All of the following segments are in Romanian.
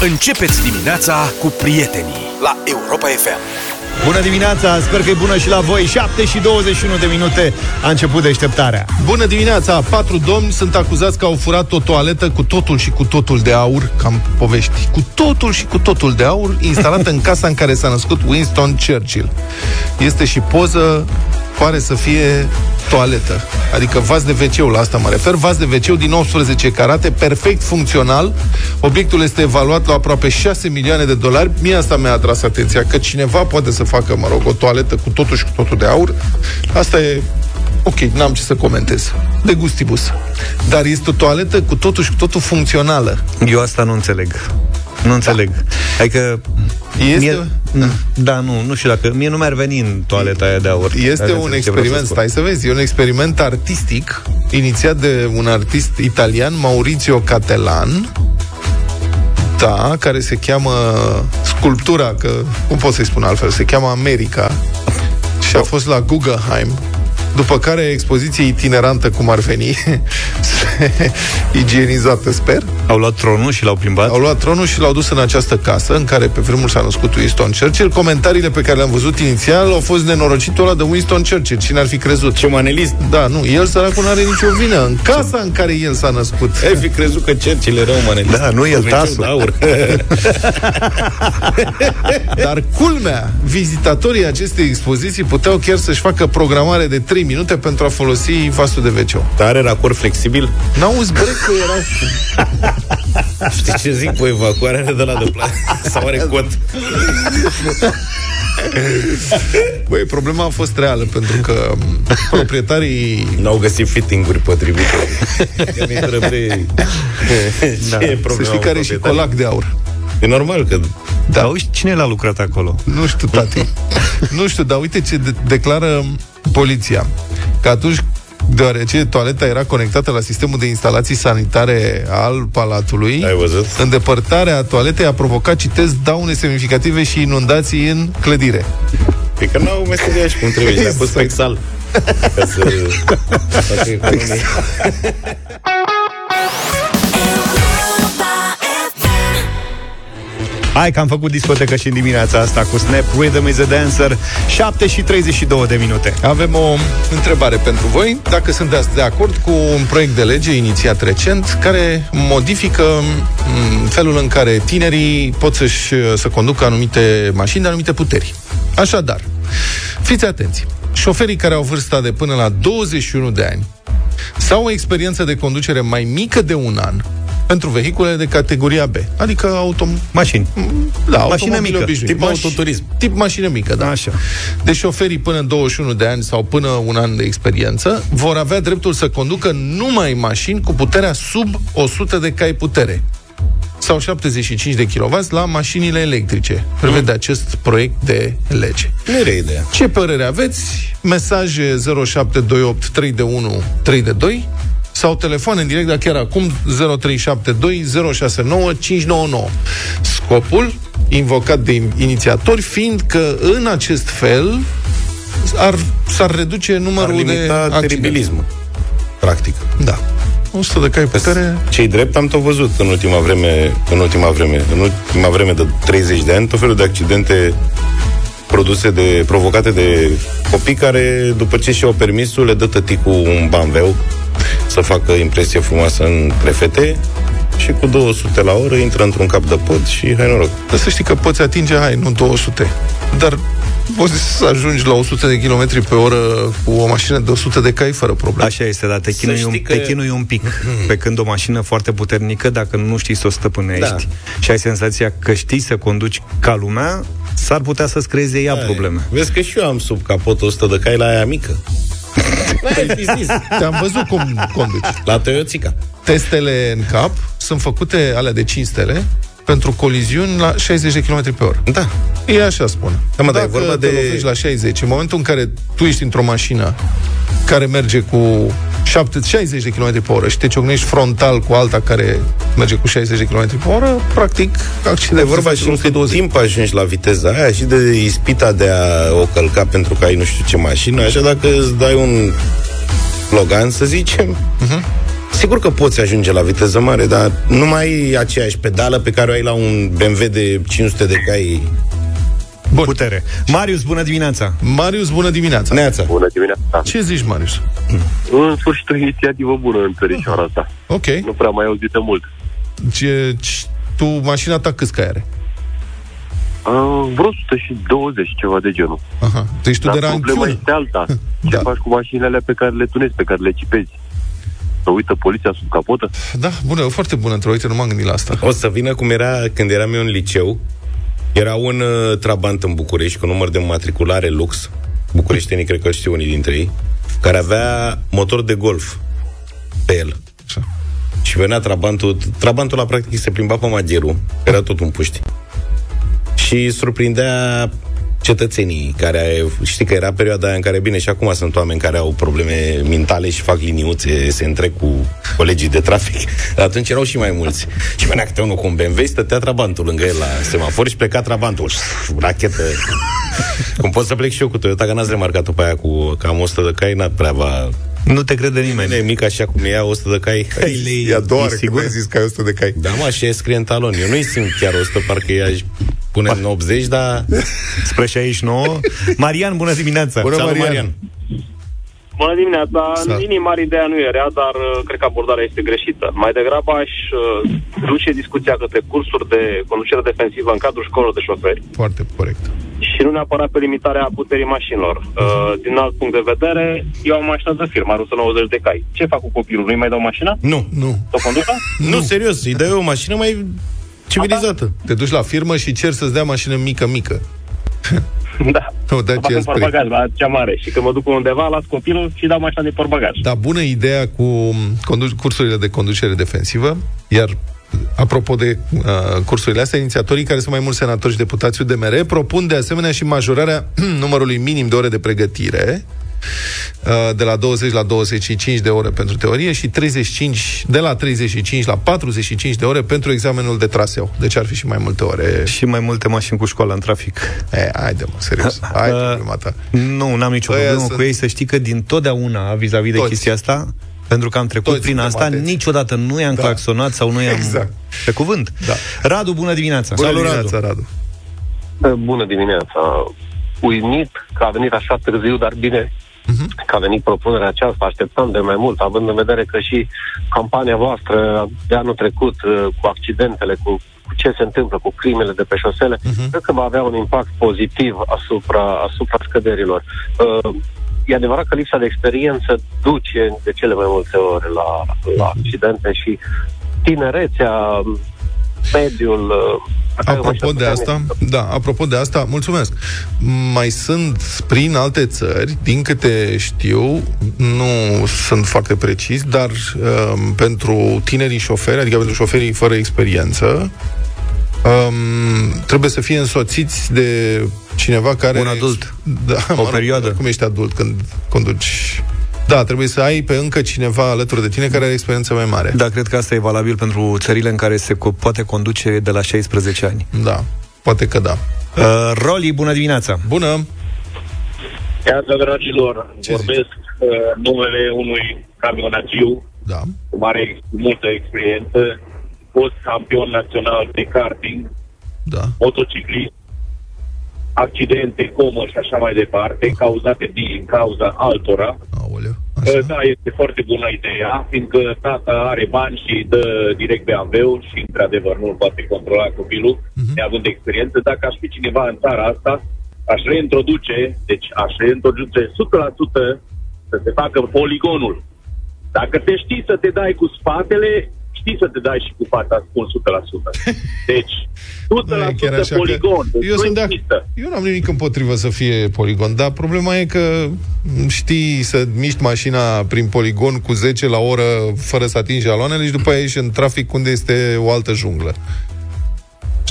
Începeți dimineața cu prietenii la Europa FM. Bună dimineața, sper că e bună și la voi 7 și 21 de minute a început deșteptarea Bună dimineața! Patru domni sunt acuzați că au furat o toaletă cu totul și cu totul de aur, cam povești, cu totul și cu totul de aur, instalată în casa în care s-a născut Winston Churchill. Este și poză, pare să fie toaletă. Adică vas de wc la asta mă refer, vas de wc din 18 carate, perfect funcțional. Obiectul este evaluat la aproape 6 milioane de dolari. Mie asta mi-a atras atenția, că cineva poate să facă, mă rog, o toaletă cu totul și cu totul de aur. Asta e Ok, n-am ce să comentez. De gustibus. Dar este o toaletă cu totul și cu totul funcțională. Eu asta nu înțeleg. Nu înțeleg. Da. Adică... Este... Mie, da, nu, nu știu dacă... Mie nu mi-ar veni în toaleta aia de aur. Este un experiment, stai să vezi, e un experiment artistic inițiat de un artist italian, Maurizio Catelan, da, care se cheamă sculptura, că cum pot să-i spun altfel, se cheamă America și a fost la Guggenheim după care expoziție itinerantă, cum ar veni, igienizată, sper. Au luat tronul și l-au plimbat? Au luat tronul și l-au dus în această casă, în care pe vremuri s-a născut Winston Churchill. Comentariile pe care le-am văzut inițial au fost nenorocitul ăla de Winston Churchill. Cine ar fi crezut? Ce manelist? Da, nu, el săracul nu are nicio vină. În casa în care el s-a născut. Ai fi crezut că Churchill era un manelist. Da, nu el, tasul. Dar culmea, vizitatorii acestei expoziții puteau chiar să-și facă programare de 3 minute pentru a folosi vasul de wc Dar are racord flexibil? N-auzi, bre, că era... Știi ce zic cu evacuarea de la de pla- Sau are cot? Băi, problema a fost reală Pentru că proprietarii N-au găsit fittinguri potrivite Că intră pe... da. Ce Să știi care și colac de aur E normal că... Da. Dar uite, cine l-a lucrat acolo? Nu știu, tati. nu știu, dar uite ce de- declară poliția. Că atunci deoarece toaleta era conectată la sistemul de instalații sanitare al palatului. Ai văzut? Îndepărtarea toaletei a provocat, citesc, daune semnificative și inundații în clădire. Pe că n-au meseriași cum trebuie, exact. le-a pus pe Excel. Ca să Hai că am făcut discotecă și în dimineața asta cu Snap Rhythm is a Dancer. 7 și 32 de minute. Avem o întrebare pentru voi. Dacă sunteți de acord cu un proiect de lege inițiat recent Care modifică m, felul în care tinerii pot să-și, să conducă anumite mașini de anumite puteri. Așadar, fiți atenți. Șoferii care au vârsta de până la 21 de ani sau o experiență de conducere mai mică de un an pentru vehicule de categoria B, adică auto... Mașini. Da, Mașină mică, obișnuit. tip autoturism. Tip mașină mică, da. Așa. Deci șoferii până în 21 de ani sau până un an de experiență vor avea dreptul să conducă numai mașini cu puterea sub 100 de cai putere sau 75 de kW la mașinile electrice. Prevede mm. acest proiect de lege. Nu e ideea. Ce părere aveți? Mesaje 0728 3 de 1 3 de 2 sau telefon în direct, dar chiar acum 0372 069 599. Scopul invocat de inițiatori fiind că în acest fel ar, s-ar reduce numărul ar de teribilism, practic. Da. 100 de cai putere. Cei drept am tot văzut în ultima vreme, în ultima vreme, în ultima vreme de 30 de ani, tot felul de accidente produse de, provocate de copii care, după ce și-au permisul, le dă tăticul un banveu să facă impresie frumoasă în prefete și cu 200 la oră intră într-un cap de pod și hai noroc. Dar să știi că poți atinge, hai, nu 200, dar poți să ajungi la 100 de km pe oră cu o mașină de 100 de cai fără probleme. Așa este, dar te chinui, un, că... te chinui un pic. Hmm. Pe când o mașină foarte puternică, dacă nu știi să o stăpânești da. și ai senzația că știi să conduci ca lumea, s-ar putea să-ți creeze ea da, probleme. Vezi că și eu am sub capot 100 de cai la aia mică. Te-am văzut cum conduci. La Toyotica. Testele în cap sunt făcute, alea de 5 stele, pentru coliziuni la 60 de km pe oră. Da. E așa spune. Da, mă, Dacă e vorba te de... la 60, în momentul în care tu ești într-o mașină care merge cu 7, 60 de km pe oră. Și te ciocnești frontal cu alta care merge cu 60 de km pe oră, practic, accident. E vorba și în cât timp ajungi la viteza aia și de ispita de a o călca pentru că ai nu știu ce mașină, așa dacă îți dai un Logan, să zicem, uh-huh Sigur că poți ajunge la viteză mare, dar nu mai ai aceeași pedală pe care o ai la un BMW de 500 de cai Bun. Putere. Marius, bună dimineața! Marius, bună dimineața! Neața. Bună dimineața! Ce zici, Marius? În sfârșit, o inițiativă bună în țărișoara asta. Ok. Nu prea mai auzită mult. Ce, ce, tu, mașina ta câți cai are? Uh, vreo 120, ceva de genul. Aha. Deci tu Dar de problema ranchiună. este alta. Ce Da. faci cu mașinile pe care le tunezi, pe care le cipezi? Să uită poliția sub capotă? Da, bună, foarte bună într-o, uite, nu m-am gândit la asta. O să vină cum era când eram eu în liceu. Era un uh, trabant în București cu număr de matriculare lux. Bucureștenii cred că știu unii dintre ei. Care avea motor de golf pe el. Așa. Și venea trabantul, trabantul la practic se plimba pe Magheru, era tot un puști. Și surprindea cetățenii care, știi că era perioada aia în care, bine, și acum sunt oameni care au probleme mentale și fac liniuțe, se întrec cu colegii de trafic. Dar atunci erau și mai mulți. Și venea câte unul cu un BMW, stătea trabantul lângă el la semafor și pleca trabantul. Rachetă. Cum pot să plec și eu cu Toyota, că n-ați remarcat-o pe aia cu că am 100 de cai, n-a prea va... Nu te crede nimeni. E mic așa cum e ea, 100 de cai. E a doua E oară când sigur? ai zis că ai 100 de cai. Da, mă, așa e scrie în talon. Eu nu-i simt chiar 100, parcă i aș pune în 80, dar... Spre 69. Marian, bună dimineața! Bună, Salut, Marian. Marian. Bună dimineața! Salut. În linii mari ideea nu e rea, dar uh, cred că abordarea este greșită. Mai degrabă aș uh, duce discuția către cursuri de conducere defensivă în cadrul școlilor de șoferi Foarte corect. și nu neapărat pe limitarea puterii mașinilor. Uh, din alt punct de vedere, eu am mașină de firmă, are 190 de cai. Ce fac cu copilul? Nu-i mai dau mașina? Nu. Nu. O conducă? Nu, serios, îi dai o mașină mai civilizată. Te duci la firmă și cer să-ți dea mașină mică, mică. da. Nu, de Fac aceea un spre... portbagaj la cea mare și când mă duc undeva, las copilul și dau mașina de portbagaj. Da, bună ideea cu condu- cursurile de conducere defensivă, iar Apropo de uh, cursurile astea, inițiatorii care sunt mai mulți senatori și deputați UDMR propun de asemenea și majorarea numărului minim de ore de pregătire uh, de la 20 la 25 de ore pentru teorie și 35, de la 35 la 45 de ore pentru examenul de traseu. Deci ar fi și mai multe ore. Și mai multe mașini cu școală în trafic. E, haide mă, serios. Hai Uh, problema ta. Nu, n-am nicio Ăia problemă sunt- cu ei. Să știi că din totdeauna, vis-a-vis de Toți. chestia asta, pentru că am trecut Toți prin suntem asta, atenți. niciodată nu i-am Da. claxonat sau nu i-am... Exact. Pe cuvânt. Da. Radu, bună dimineața! Bună Salut, dimineața, Radu. Bună dimineața! Uimit că a venit așa târziu, dar bine că a venit propunerea aceasta, așteptam de mai mult, având în vedere că și campania voastră de anul trecut uh, cu accidentele, cu, cu ce se întâmplă cu crimele de pe șosele, cred că va avea un impact pozitiv asupra, asupra scăderilor. Uh, e adevărat că lipsa de experiență duce de cele mai multe ori la, la accidente și tinerețea, mediul... uh, pe care Apropo ăștia de puternici- asta, da, apropo de asta, mulțumesc. Mai sunt prin alte țări, din câte știu, nu sunt foarte precis, dar um, pentru tinerii șoferi, adică pentru șoferii fără experiență, um, trebuie să fie însoțiți de cineva care... Un adult. Da, O mă rog, perioadă. Cum ești adult când conduci... Da, trebuie să ai pe încă cineva alături de tine care are experiență mai mare. Da, cred că asta e valabil pentru țările în care se co- poate conduce de la 16 ani. Da, poate că da. Uh, Roli, bună dimineața! Bună! Iată, dragilor, Ce vorbesc uh, numele unui camionatiu Da. cu mare, cu multă experiență, fost campion național de karting, Da. motociclist, accidente, comă și așa mai departe, cauzate din cauza altora. Aoleu. Uh, Așa. Da, este foarte bună ideea, fiindcă tata are bani și dă direct BMW-ul și, într-adevăr, nu poate controla copilul, Mhm. neavând experiență. Dacă aș fi cineva în țara asta, aș reintroduce, deci aș reintroduce 100% să se facă poligonul. Dacă te știi să te dai cu spatele, știi să te dai și cu fața, spun 100%. Deci, 100% Nu e chiar așa poligon. Că Deci eu, nu sunt de există. eu n-am nimic împotrivă să fie poligon, dar problema e că știi să miști mașina prin poligon cu 10 la oră fără să atingi aloanele și după aia ești în trafic unde este o altă junglă.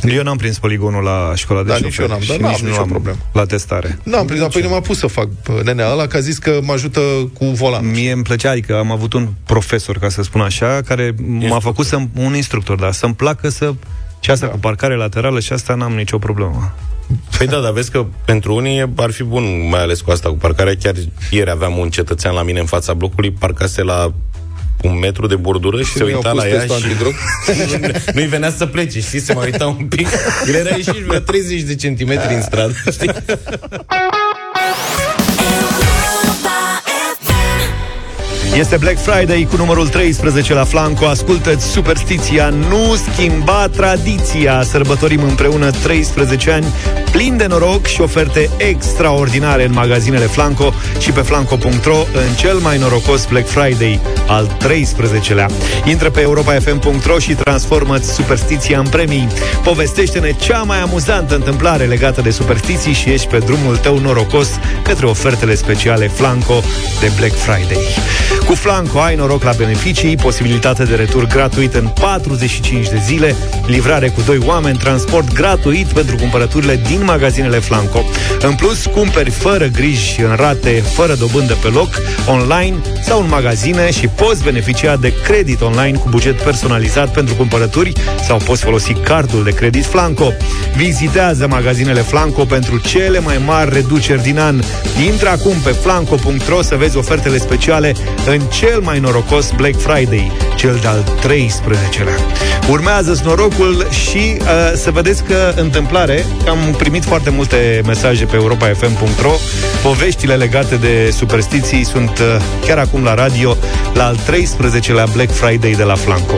Eu n-am prins poligonul la școala de Da, șofer nici eu n-am, și dar n-am nici nu nicio am problemă. la testare. N-am prins, apoi nu m-a pus să fac pă, nenea ăla, că a zis că mă ajută cu volan. Mie îmi plăcea, adică am avut un profesor, ca să spun așa, care m-a făcut să un instructor, da, să-mi placă să și asta da. cu parcare laterală și asta n-am nicio problemă. Păi da, dar vezi că pentru unii ar fi bun, mai ales cu asta, cu parcarea. Chiar ieri aveam un cetățean la mine în fața blocului, parcase la un metru de bordură și, Și se nu i-au uita pus la ea testul și antidrog? nu-i venea să plece, știi, se mai uita un pic. El era ieșit vreo 30 de centimetri în stradă, știi? Este Black Friday cu numărul 13 la Flanco. Ascultă-ți superstiția, nu schimba tradiția. Sărbătorim împreună 13 ani plin de noroc și oferte extraordinare în magazinele Flanco și pe flanco.ro în cel mai norocos Black Friday al 13-lea. Intră pe europafm.ro și transformă-ți superstiția în premii. Povestește-ne cea mai amuzantă întâmplare legată de superstiții și ești pe drumul tău norocos către ofertele speciale Flanco de Black Friday. Cu Flanco ai noroc la beneficii, posibilitate de retur gratuit în 45 de zile, livrare cu doi oameni, transport gratuit pentru cumpărăturile din magazinele Flanco. În plus, cumperi fără griji în rate, fără dobândă pe loc, online sau în magazine și poți beneficia de credit online cu buget personalizat pentru cumpărături sau poți folosi cardul de credit Flanco. Vizitează magazinele Flanco pentru cele mai mari reduceri din an. Intră acum pe flanco.ro să vezi ofertele speciale în cel mai norocos Black Friday, cel de-al 13-lea. Urmează norocul și uh, să vedeți că întâmplare, că am primit foarte multe mesaje pe europafm.ro, poveștile legate de superstiții sunt uh, chiar acum la radio, la al 13-lea Black Friday de la Flanco.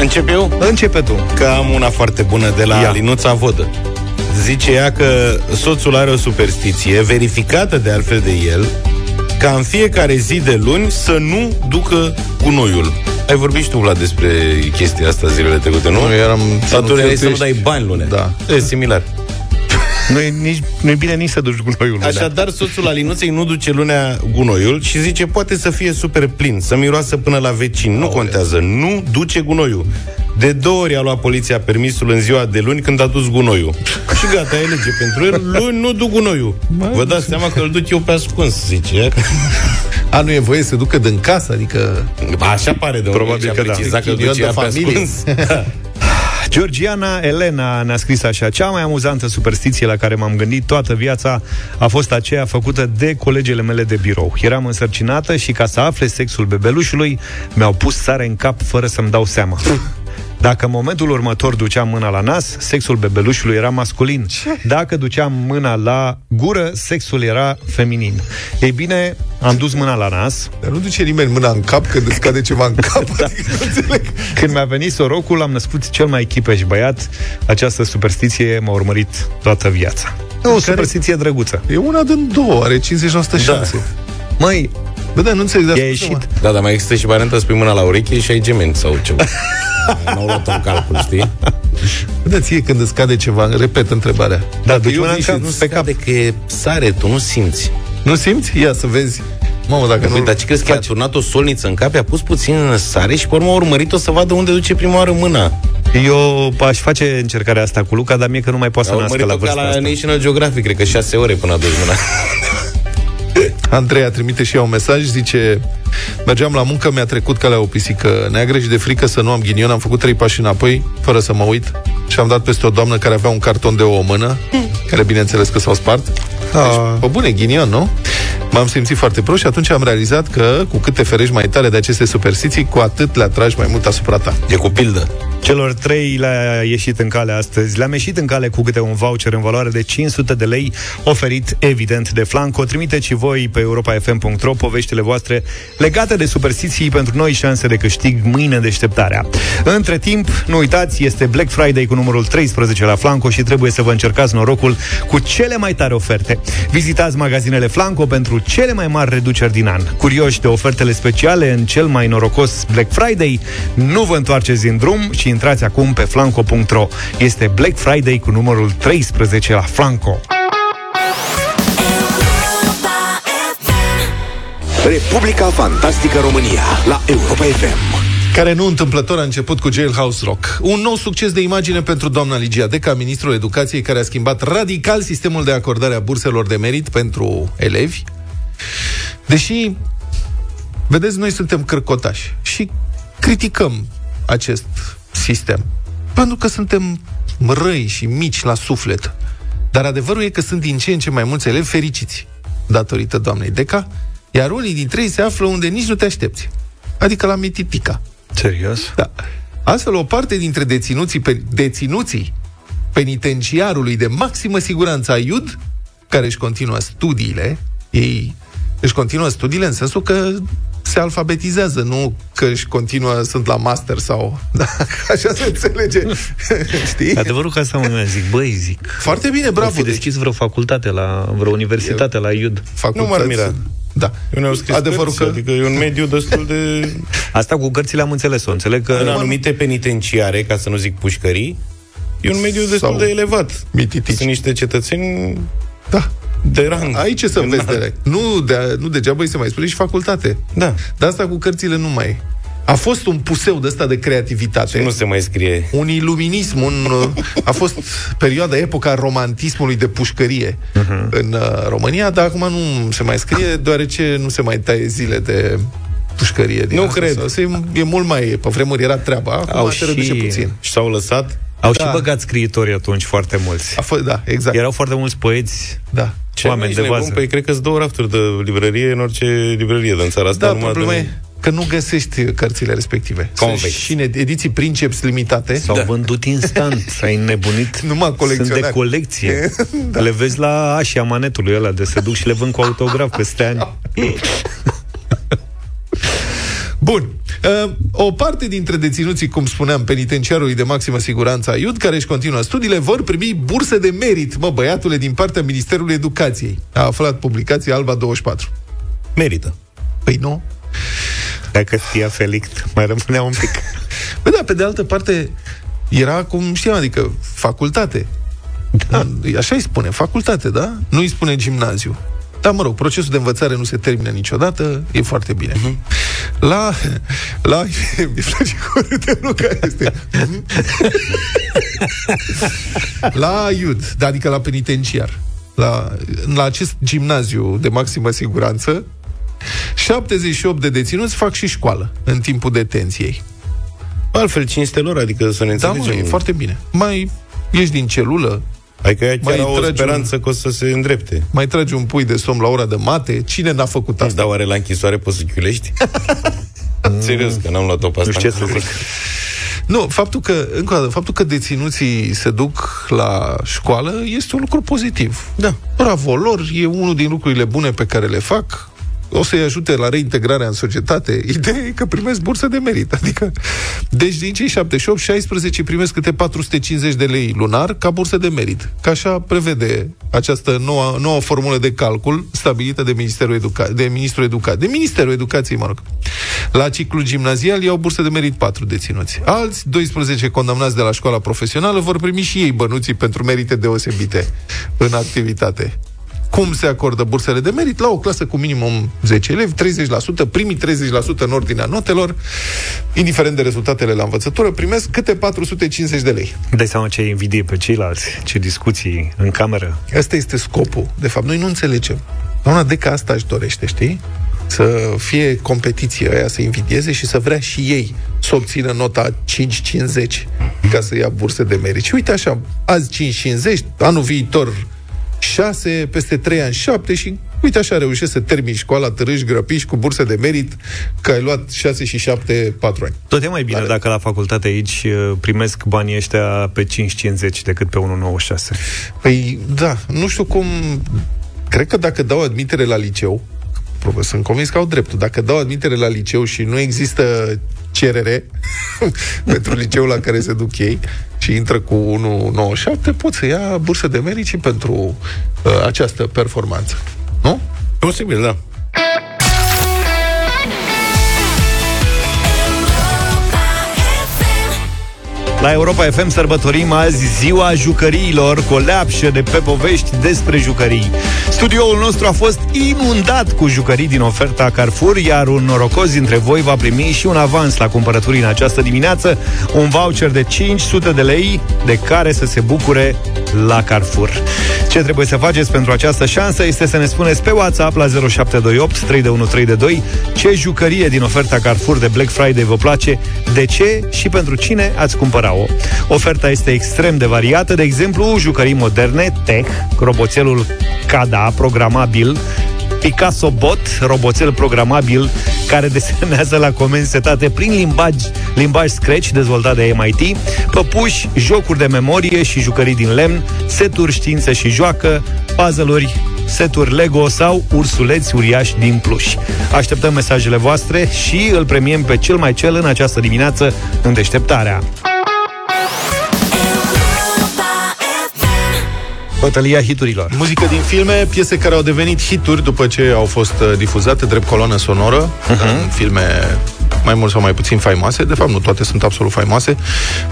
Încep eu? Începe tu. Că am una foarte bună de la Ia. Linuța Vodă. Zice ea că soțul are o superstiție, verificată de altfel de el, ca în fiecare zi de luni să nu ducă gunoiul. Ai vorbit și tu, Vlad, despre chestia asta zilele trecute, nu? Nu, eram Sau tu erai să nu cheltuiești. dai bani lune. Da. E similar. Nu e, nici, nu e bine nici să duci gunoiul. lunea. Așadar, soțul Alinuței nu duce lunea gunoiul și zice poate să fie super plin, să miroasă până la vecini. Nu contează, nu duce gunoiul. De două ori a luat poliția permisul în ziua de luni când a dus gunoiul. Și gata, e lege pentru el. Luni nu duc gunoiul. Vă dați seama că îl duc eu pe ascuns, zice ea. A, nu e voie să ducă din casă, adică... Așa pare de Probabil că da. precizat că îl Ghinion duce de ea pe familie. ascuns. Georgiana Elena ne-a scris așa Cea mai amuzantă superstiție la care m-am gândit toată viața a fost aceea făcută de colegele mele de birou. Eram însărcinată și ca să afle sexul bebelușului, mi-au pus sare în cap fără să-mi dau seama. Dacă în momentul următor duceam mâna la nas, sexul bebelușului era masculin. Dacă duceam mâna la gură, sexul era feminin. Ei bine, am dus mâna la nas, Dar nu duce nimeni mâna în cap când îți cade ceva în cap. Adică nu înțeleg. Când mi-a venit sorocul, am născut cel mai chipeș băiat. Această superstiție m-a urmărit toată viața. E o superstiție drăguță. E una din două, are 50% șanse. Măi, Bă, da, nu înțeleg. dar i-a spune-mă. ieșit. Da, dar mai există și varianta să pui mâna la ureche și ai gemeni sau ceva. N-au luat în calcul, știi? Bă, da, ție când îți cade ceva, repet întrebarea. Da, duci eu mâna în vin cap, și nu pe cap. De că e sare, tu nu simți. Nu simți? Ia să vezi. Mamă, dacă Păi, nu... dar ce crezi că a turnat o solniță în cap, a pus puțin în sare și pe urmă a urmărit-o să vadă unde duce prima oară mâna. Eu aș face încercarea asta cu Luca, dar mie că nu mai poate A să nască la urmărit-o ca vârsta la asta. National Geographic, cred că șase ore până a dus mâna. Andreea trimite și ea un mesaj, zice Mergeam la muncă, mi-a trecut calea o pisică neagră și de frică să nu am ghinion, am făcut trei pași înapoi, fără să mă uit și am dat peste o doamnă care avea un carton de o mână, care bineînțeles că s-au spart. Deci, pe bune, ghinion, nu? M-am simțit foarte prost și atunci am realizat că cu cât te ferești mai tare de aceste superstiții, cu atât le atragi mai mult asupra ta. E cu pildă. Celor trei le-a ieșit în cale astăzi. Le-am ieșit în cale cu câte un voucher în valoare de 500 de lei, oferit evident de Flanco. Trimiteți și voi pe europafm.ro poveștile voastre legate de superstiții pentru noi șanse de câștig mâine în deșteptarea. Între timp, nu uitați, este Black Friday cu numărul 13 la Flanco și trebuie să vă încercați norocul cu cele mai tare oferte. Vizitați magazinele Flanco pentru cele mai mari reduceri din an. Curioși de ofertele speciale în cel mai norocos Black Friday, nu vă întoarceți din drum și intrați acum pe flanco.ro. Este Black Friday cu numărul 13 la Flanco. Republica Fantastică România la Europa FM. care nu întâmplător a început cu Jailhouse Rock. Un nou succes de imagine pentru doamna Ligia Deca, ministrul educației, care a schimbat radical sistemul de acordare a burselor de merit pentru elevi. Deși, vedeți, noi suntem cârcotași și criticăm acest sistem. Pentru că suntem răi și mici la suflet. Dar adevărul e că sunt din ce în ce mai mulți elevi fericiți datorită doamnei Deca, iar unii dintre ei se află unde nici nu te aștepți. adică la mititica. Serios? Da. Astfel, o parte dintre deținuții, pe, deținuții penitenciarului de maximă siguranță a IUD, care își continuă studiile, ei își continuă studiile în sensul că se alfabetizează, nu că își continuă, sunt la master sau... Da, așa se înțelege. Știi? Adevărul că asta mă zic, băi, zic. Foarte bine, bravo. Fi deschis vreo facultate la vreo universitate la IUD. Nu m-ar mira. Da. Eu ne-au scris Adevărul cărți, că... Adică e un mediu destul de... Asta cu cărțile am înțeles-o. Înțeleg că... În anumite penitenciare, ca să nu zic pușcării, e un mediu destul Sau de elevat. mititici. Sunt niște cetățeni Da. De rang. Aici ce să înalt. vezi de Nu, de, nu degeaba îi se mai spune și facultate. Da. Dar asta cu cărțile nu mai e. A fost un puseu de ăsta de creativitate. Nu se mai scrie. un iluminism, un, a fost perioada, epoca romantismului de pușcărie uh-huh. în uh, România, dar acum nu se mai scrie, deoarece nu se mai taie zile de pușcărie. Din Nu asta. cred. Sau Se, e mult mai, pe vremuri era treaba, acum Au se reduce și- puțin. Și s-au lăsat. Au Da. și băgat scriitori atunci foarte mulți. A fost, da, exact. Erau foarte mulți poeți, Da. Ce oameni ești de nebun? bază. Păi cred că sunt două rafturi de librărie în orice librărie din țara asta. Da, numai problema de... e că nu găsești cărțile respective. Sunt Convex. și în ediții princeps limitate. S-au da. vândut instant, s-ai nebunit. Numai Sunt colecționari. de colecție. da. Le vezi la Asia manetului ăla de se duc și le vând cu autograf peste ani. Bun. Uh, o parte dintre deținuții, cum spuneam, penitenciarului de maximă siguranță a IUD, care își continuă studiile, vor primi burse de merit, mă, băiatule, din partea Ministerului Educației. A aflat publicația Alba 24. Merită. Păi nu? Dacă fia felict, mai rămânea un pic. Păi da, pe de altă parte, era cum știam, adică facultate. Da. Așa îi spune, facultate, da? Nu îi spune gimnaziu. Dar, mă rog, procesul de învățare nu se termină niciodată, e foarte bine. Uh-huh. La... La... Mi place cum de nu care este. la IUD, da, adică la penitenciar. La, la acest gimnaziu de maximă siguranță, 78 de deținuți fac și școală în timpul detenției. Altfel, cinstelor, adică să ne Da, înțelegem. mă, e foarte bine. Mai ieși din celulă, Adică ea chiar Mai au o tragi speranță că o să se îndrepte. mai tragi un pui de somn la ora de mate. Cine n-a făcut asta? Dar oare la închisoare poți să chiulești? Serios, că n-am luat-o pe asta. Nu știu ce să zic. Nu, faptul că, încă o dată, faptul că deținuții se duc la școală este un lucru pozitiv. Da. Bravo lor, e unul din lucrurile bune pe care le fac. O să-i ajute la reintegrarea în societate. Ideea e că primesc bursă de merit. Adică, deci din cei 78, 16 primesc câte 450 de lei lunar ca bursă de merit. Ca așa prevede această nouă, nouă formulă de calcul stabilită de Ministerul Educa- de Ministrul Educației, de Ministerul Educației, mă rog. La ciclu gimnazial iau bursă de merit 4 deținuți. Alți 12 condamnați de la școala profesională vor primi și ei bănuții pentru merite deosebite în activitate. Cum se acordă bursele de merit? La o clasă cu minimum 10 elevi, 30%, primii 30% în ordinea notelor, indiferent de rezultatele la învățătură, primesc câte 450 de lei. Dai seama ce invidie pe ceilalți, ce discuții în cameră. Asta este scopul. De fapt, noi nu înțelegem. Doamna Deca asta își dorește, știi? Să fie competiție aia, să invidieze și să vrea și ei să obțină nota 5-50 ca să ia burse de merit. Și uite așa, azi 5-50, anul viitor 6, peste 3 ani 7 și uite așa reușești să termini școala, târâși, grăpiși cu burse de merit, că ai luat 6 și 7, 4 ani. Tot e mai bine Tare. dacă la facultate aici uh, primesc banii ăștia pe 5,50 decât pe 1,96. Păi, da, nu știu cum... Cred că dacă dau admitere la liceu, probabil sunt convins că au dreptul, dacă dau admitere la liceu și nu există cerere pentru liceul la care se duc ei și intră cu 1,97, pot să ia bursă de merit și pentru uh, această performanță. Nu? Posibil, da. La Europa FM sărbătorim azi ziua jucăriilor, cu o leapșă de pe povești despre jucării. Studioul nostru a fost inundat cu jucării din oferta Carrefour, iar un norocos dintre voi va primi și un avans la cumpărături în această dimineață, un voucher de 500 de lei de care să se bucure la Carrefour. Ce trebuie să faceți pentru această șansă este să ne spuneți pe WhatsApp la 0728 3132 ce jucărie din oferta Carrefour de Black Friday vă place, de ce și pentru cine ați cumpăra-o. Oferta este extrem de variată, de exemplu, jucării moderne, tech, roboțelul CADA, programabil, Picasso Bot, roboțel programabil care desenează la comenzi setate prin limbaj, limbaj Scratch dezvoltat de MIT, păpuși, jocuri de memorie și jucării din lemn, seturi știință și joacă, puzzle-uri, seturi Lego sau ursuleți uriași din pluș. Așteptăm mesajele voastre și îl premiem pe cel mai cel în această dimineață în deșteptarea. Bătălia hiturilor. Muzică din filme, piese care au devenit hituri după ce au fost uh, difuzate drept coloană sonoră uh-huh. în filme mai mult sau mai puțin faimoase. De fapt, nu toate sunt absolut faimoase.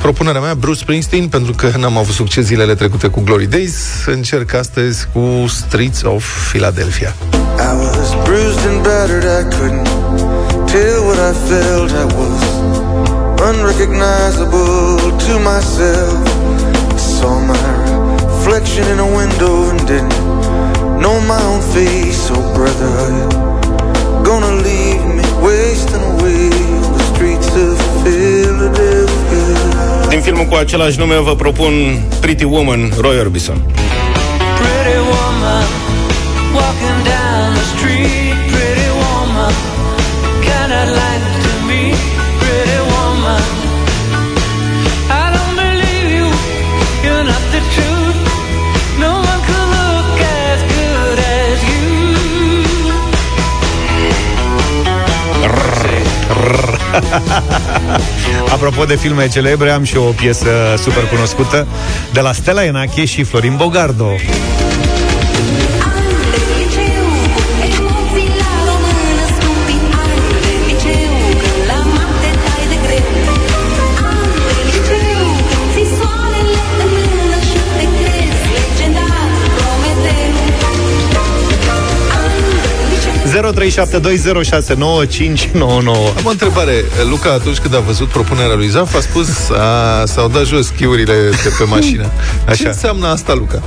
Propunerea mea, Bruce Springsteen, pentru că n-am avut succes zilele trecute cu Glory Days, încerc astăzi cu Streets of Philadelphia. I was bruised and battered, I couldn't tell what I felt, I was unrecognizable to myself. I saw my reflection in a window and didn't know my own face. Oh, brother, gonna leave me wasting away on the streets of Philadelphia. Din filmul cu același nume vă propun Pretty Woman, Roy Orbison. Pretty woman, walking down the street, Apropo de filme celebre, am și o piesă super cunoscută de la Stella Enache și Florin Bogardo. Am o întrebare. Luca, atunci când a văzut propunerea lui Zaf, a spus a, s-au dat jos schiurile de pe mașină. Așa. Ce înseamnă asta, Luca?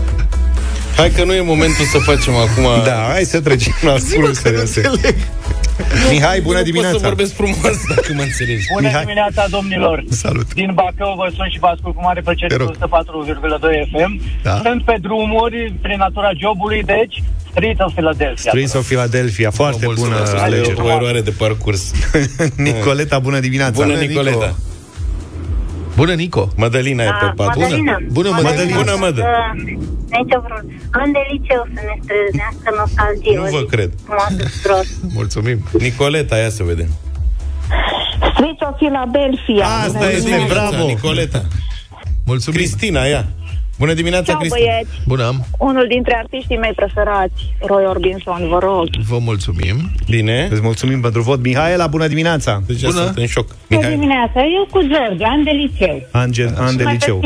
Hai că nu e momentul să facem acum... Da, hai să trecem la aspult serioase. Mihai, bună dimineața! Pot să vorbesc frumos, dacă mă înțelegi. Bună Mihai. dimineața, domnilor! Salut! Din Bacău vă sun și vă ascult cu mare plăcere 104,2 FM. Da? Sunt pe drumuri, prin natura jobului, deci Streets of Philadelphia. Streets of Philadelphia, foarte bună alegere. O eroare de parcurs. Nicoleta, bună dimineața! Bună, Nicoleta! Nico. Bună, Nico! Mădălina e pe pat. Bună, bună, Mădălina! Bună, Mădă! Nicio vrut. În de liceu să ne strezească nostalgie. Nu vă cred. Mulțumim. Nicoleta, ia să vedem. Streets of Philadelphia. Asta este, bravo! Nicoleta. Mulțumim. Cristina, ia. Bună dimineața, Ciao, Cristina. băieți. Bună. Unul dintre artiștii mei preferați, Roy Orbison, vă rog. Vă mulțumim. Bine. Îți mulțumim pentru vot. Mihaela, bună dimineața. Deci bună. sunt în șoc. Bună Mihai. dimineața. Eu cu George, an de liceu. Angel, an de liceu.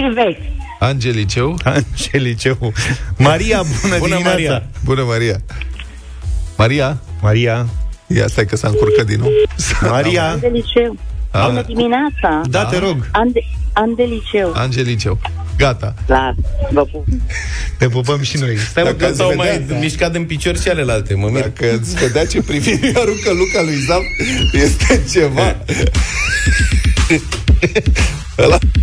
Angeliceu. Angeliceu. Maria, bună, bună dimineața. Maria. Bună, Maria. Maria. Maria. Ia stai că s-a încurcat din nou. Maria. An de liceu. Bună dimineața. Da, te rog. An de, an de liceu. Angeliceu. Gata. Clar, vă pup. Te pupăm și noi. Stai Dacă că s-au mai da. mișcat în picior și alelalte, mă mir. Dacă îți vedea ce privire aruncă Luca lui Zam, este ceva. Ăla...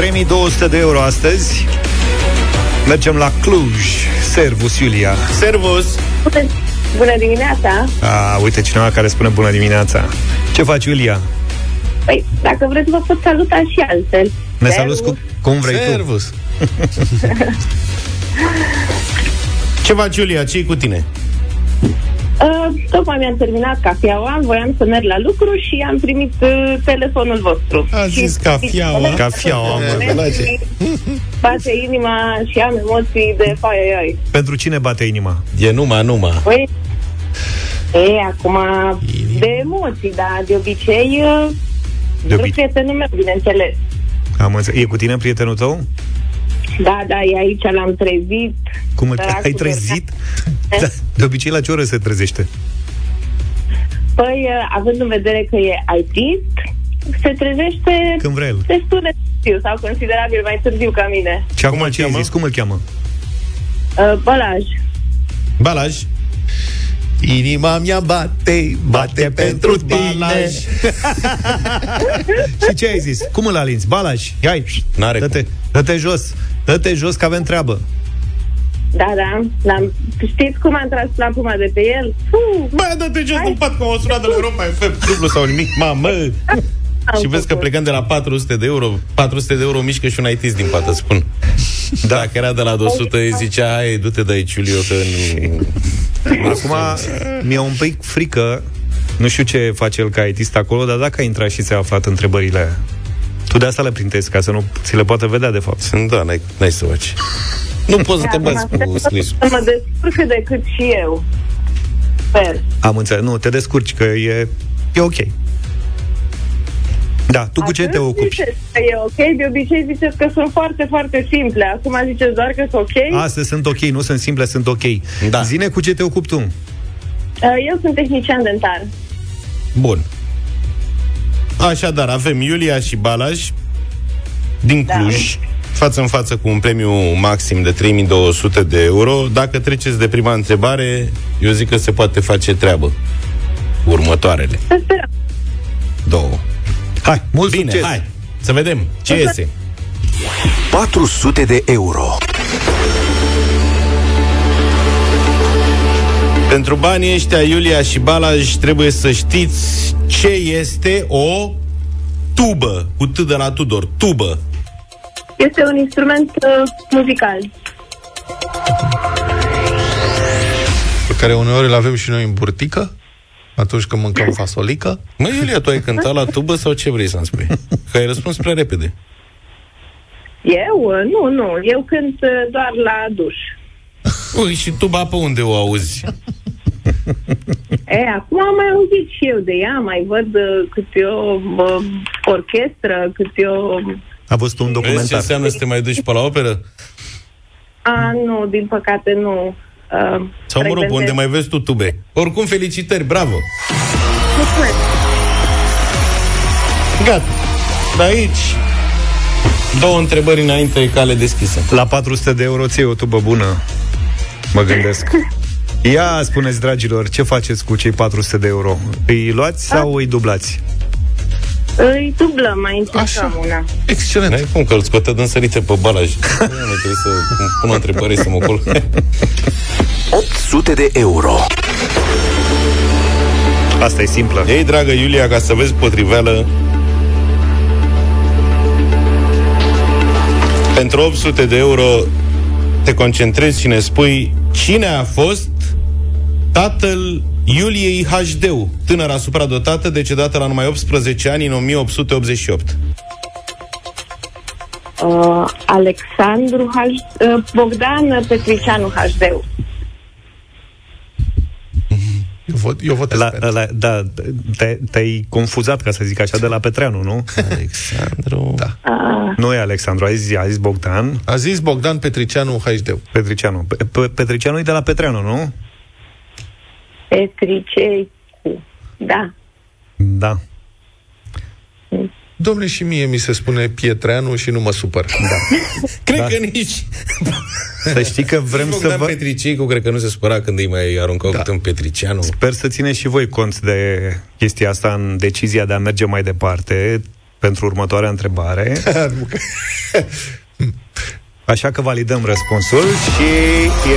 3200 de euro astăzi Mergem la Cluj Servus, Iulia Servus! Bună dimineața! A, uite cineva care spune bună dimineața Ce faci, Iulia? Păi, dacă vreți, vă pot saluta și altfel. Ne salut cu, cum vrei Servus. tu Ce faci, Iulia? ce cu tine? Uh, tocmai mi-am terminat cafeaua, voiam să merg la lucru și am primit uh, telefonul vostru. A zis și, cafeaua. Cafeaua, mă. Bate inima și am emoții de fai ai. Pentru cine bate inima? E numai, numai. Păi, e, acum, de emoții, dar de obicei, uh, De de obi- prietenul meu, bineînțeles. Am înțeles. E cu tine prietenul tău? Da, da, e aici, l-am trezit. Cum îl Săracul ai de- trezit? Da. De obicei la ce oră se trezește? Păi, uh, având în vedere că e artist, se trezește Când vrea el. destul de târziu sau considerabil mai târziu ca mine. Și acum îl ce ai cheamă? zis? Cum îl cheamă? Uh, Balaj. Balaj. Inima mea bate, bate pentru tine. Balaj. Și ce ai zis? Cum îl alinți? Balaj, hai, N-are dă-te, dă-te jos, dă-te jos că avem treabă. Da, da. L-am... Știți cum am tras lampuma de pe el? Fuh, Bă, dă-te jos în pat, că o sunat de la Europa FM. Dublu sau nimic, mamă. am Și vezi că făcut. plecăm de la 400 de euro 400 de euro mișcă și un IT din pată, spun da. Dacă era de la 200 îi zicea Hai, du-te de aici, Iulio, că nu... Acum mi-e un pic frică, nu știu ce face el ca itist acolo, dar dacă a intrat și ți-a aflat întrebările, tu de asta le printezi, ca să nu ți le poată vedea, de fapt. Da, n-ai, n-ai să faci Nu poți să te bați cu scrisul Să mă descurc cât de cât și eu. Sper. Am înțeles. Nu, te descurci, că e, e ok. Da, tu cu ce Atât te ocupi? ziceți că e ok, de obicei ziceți că sunt foarte, foarte simple. Acum ziceți doar că sunt ok. Astea sunt ok, nu sunt simple, sunt ok. Da. Zine cu ce te ocupi tu. Uh, Eu sunt tehnician dentar. Bun Așadar, avem Iulia și Balaj Din Da. Cluj Față în față cu un premiu maxim de 3200 de euro Dacă treceți de prima întrebare Eu zic că se poate face treabă Următoarele Să sperăm. Două Hai, mult Bine, succes! hai, să vedem ce iese 400 de euro. Pentru banii ăștia, Iulia și Balaj, trebuie să știți ce este o tubă, cu T de la Tudor, tubă. Este un instrument uh, muzical. Pe care uneori îl avem și noi în burtică, atunci când mâncăm fasolică. Mă, Iulia, tu ai cântat la tubă sau ce vrei să-mi spui? Că ai răspuns prea repede. Eu? Uh, Nu, nu. Eu cânt uh, doar la duș. Ui, și tuba pe unde o auzi? E, acum am mai auzit și eu de ea, mai văd uh, câte o uh, orchestră, câte o... A văzut un Vezi ce documentar. înseamnă să te mai duci pe la operă? A, nu, din păcate nu. Uh, Sau, mă rog, frecventez. unde mai vezi tu tube? Oricum, felicitări, bravo! Mulțumesc. Gata. De aici, două întrebări înainte, cale deschisă. La 400 de euro ți o tubă bună, mă gândesc. Ia, spuneți, dragilor, ce faceți cu cei 400 de euro? Îi luați sau îi dublați? Îi dublăm, mai încercăm Așa. una. Excelent. N-ai cum că îl scotea din sărite pe balaj. Nu trebuie să îmi pun o întrebare să mă col. 800 de euro. Asta e simplă. Ei, dragă Iulia, ca să vezi potriveală, pentru 800 de euro te concentrezi și ne spui cine a fost tatăl Iuliei HD, tânăra supradotată, decedată la numai 18 ani în 1888. Uh, Alexandru H... Uh, Bogdan Petricianu HD. Eu, vot, eu votez La, pentru. la, da, te, te-ai confuzat, ca să zic așa, de la Petreanu, nu? Alexandru... Da. Uh, Nu e Alexandru, a zis, a zis Bogdan A zis Bogdan Petricianu HD. Petricianu. Pe, pe, Petricianu e de la Petreanu, nu? Petriceicu. Da. Da. Domnule, și mie mi se spune Pietreanu și nu mă supăr. Da. Cred da. că nici... Să știi că vrem să Bogdan vă... Petricicu, cred că nu se supăra când îi mai aruncau da. câte un Petricianu. Sper să țineți și voi cont de chestia asta în decizia de a merge mai departe. pentru următoarea întrebare. Așa că validăm răspunsul și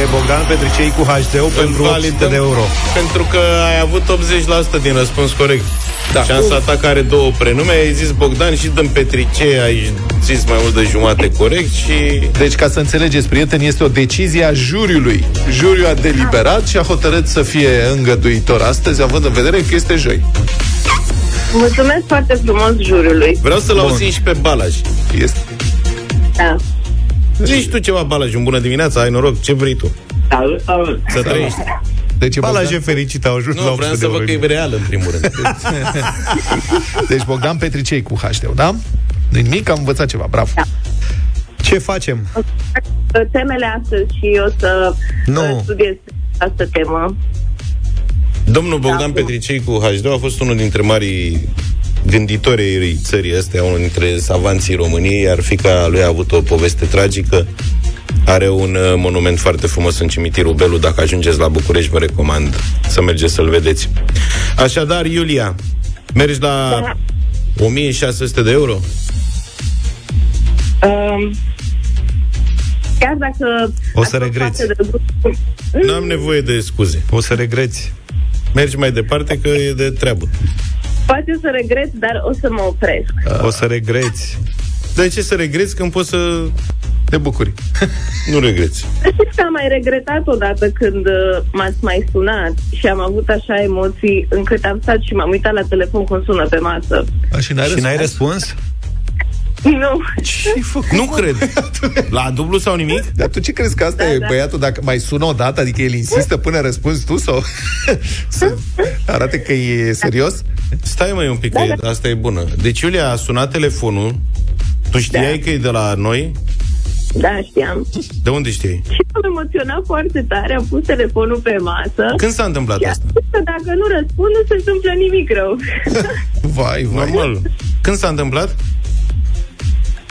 e Bogdan Petricei cu HD pentru 800 de euro. Pentru că ai avut 80% din răspuns corect. Da. Șansa ta care două prenume, ai zis Bogdan și dăm Petricei, ai zis mai mult de jumate corect și... Deci, ca să înțelegeți, prieteni, este o decizie a juriului. Juriul a deliberat și a hotărât să fie îngăduitor astăzi, având în vedere că este joi. Mulțumesc foarte frumos juriului. Vreau să-l auzim și pe Balaj. Este. Da. Zici tu ceva, Balaj, un bună dimineața, ai noroc, ce vrei tu? Salut, salut. Să trăiești. Deci, Balaj Bogdan, e fericit, au ajuns la Nu, 800 vreau de să euro. văd că e real, în primul rând. deci Bogdan Petricei cu HD, da? nu nimic, am învățat ceva, bravo. Da. Ce facem? Temele astăzi și eu să Nu. uh, studiez această temă. Domnul Bogdan Da. Petricei cu HD a fost unul dintre marii gânditori ai țării astea, unul dintre savanții României, iar fica lui a avut o poveste tragică. Are un uh, monument foarte frumos în cimitirul Belu. Dacă ajungeți la București, vă recomand să mergeți să-l vedeți. Așadar, Iulia, mergi la Da. 1600 de euro? Um, chiar dacă... O să ați regreți. face de gust- N-am nevoie de scuze. O să regreți. Mergi mai departe că e de treabă. Poate să regret, dar o să mă opresc. O să regreți. De ce să regreți când poți să Te bucuri. nu regreți? Știți că am mai regretat odată când uh, m-ați mai sunat și am avut așa emoții încât am stat și m-am uitat la telefon cum sună pe masă. A, și n-ai Și n-ai răspuns? Răspuns? Nu. Ce-ai făcut? Nu cred. La dublu sau nimic? Dar tu ce crezi că asta Da, e da. băiatul dacă mai sună o dată, adică el insistă până răspunzi tu sau să arate că e serios? Stai mai un pic, Da, că e, asta e bună. Deci Iulia a sunat telefonul, tu știai Da. că e de la noi? Da, știam. De unde știi? Și am emoționat foarte tare, am pus telefonul pe masă. Când s-a întâmplat și am asta? spus că dacă nu răspund, nu se întâmplă nimic rău. Vai, vai. Normal. Când s-a întâmplat?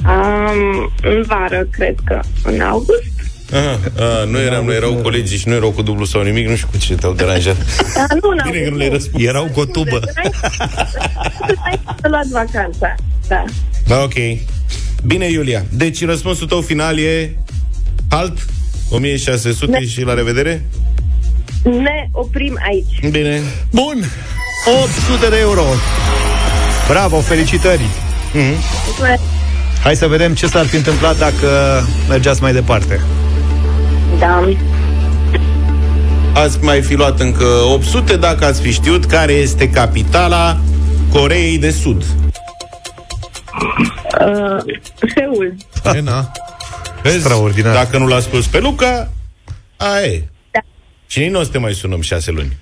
Um, în vară, cred că. În august? Aha, a, nu eram, nu erau colegii și nu erau cu dublu sau nimic, nu știu cu ce te-au deranjat. Da, nu, în Bine că nu august. le-ai răspuns. Erau cu o tubă. Înainte să luați vacanța. Da. Da, ok. Bine, Iulia. Deci răspunsul tău final e halt, 1600 Da. și la revedere? Ne oprim aici. Bine. Bun! 800 de euro! Bravo, felicitări! Hai să vedem ce s-ar fi întâmplat dacă mergeați mai departe. Da. Ați mai fi luat încă 800 dacă ați fi știut care este capitala Coreei de Sud. Uh, Seul. E, na. Vezi? Extraordinar. Dacă nu l-a spus pe Luca, aia e. Da. Și nici nu o să te mai sunăm șase luni.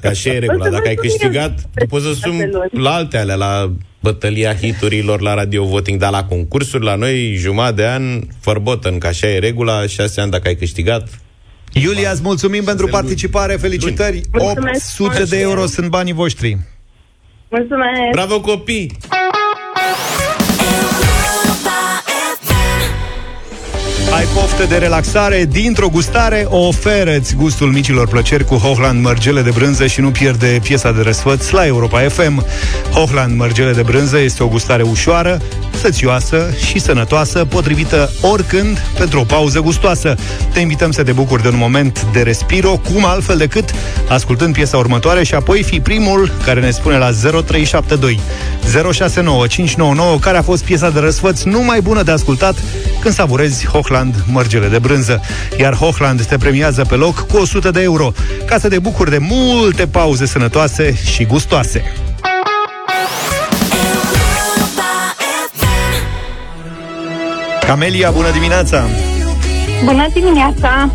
Ca așa e regula. O să Dacă ai mai sun câștigat, eu tu poți să șase suni luni. la alte alea, la bătălia hiturilor, la radio voting, dar la concursuri, la noi, jumătate de an, forbotten, că așa e regula, șase ani dacă ai câștigat. Iulia, îți mulțumim pentru participare, felicitări! Mulțumesc 800 de mult. euro sunt banii voștri. Mulțumesc. Bravo copii! Ai poftă de relaxare dintr-o gustare, oferă-ți gustul micilor plăceri cu Hochland mărgele de brânză și nu pierde piesa de răsfăț la Europa FM. Hochland mărgele de brânză este o gustare ușoară, sățioasă și sănătoasă, potrivită oricând pentru o pauză gustoasă. Te invităm să te bucuri de un moment de respiro, cum altfel decât ascultând piesa următoare și apoi fi primul care ne spune la 0372 069 599 care a fost piesa de răsfăț numai bună de ascultat când savurezi Hochland mărgele de brânză. Iar Hochland te premiază pe loc cu 100 de euro ca să te bucuri de multe pauze sănătoase și gustoase. Camelia, bună dimineața! Bună dimineața!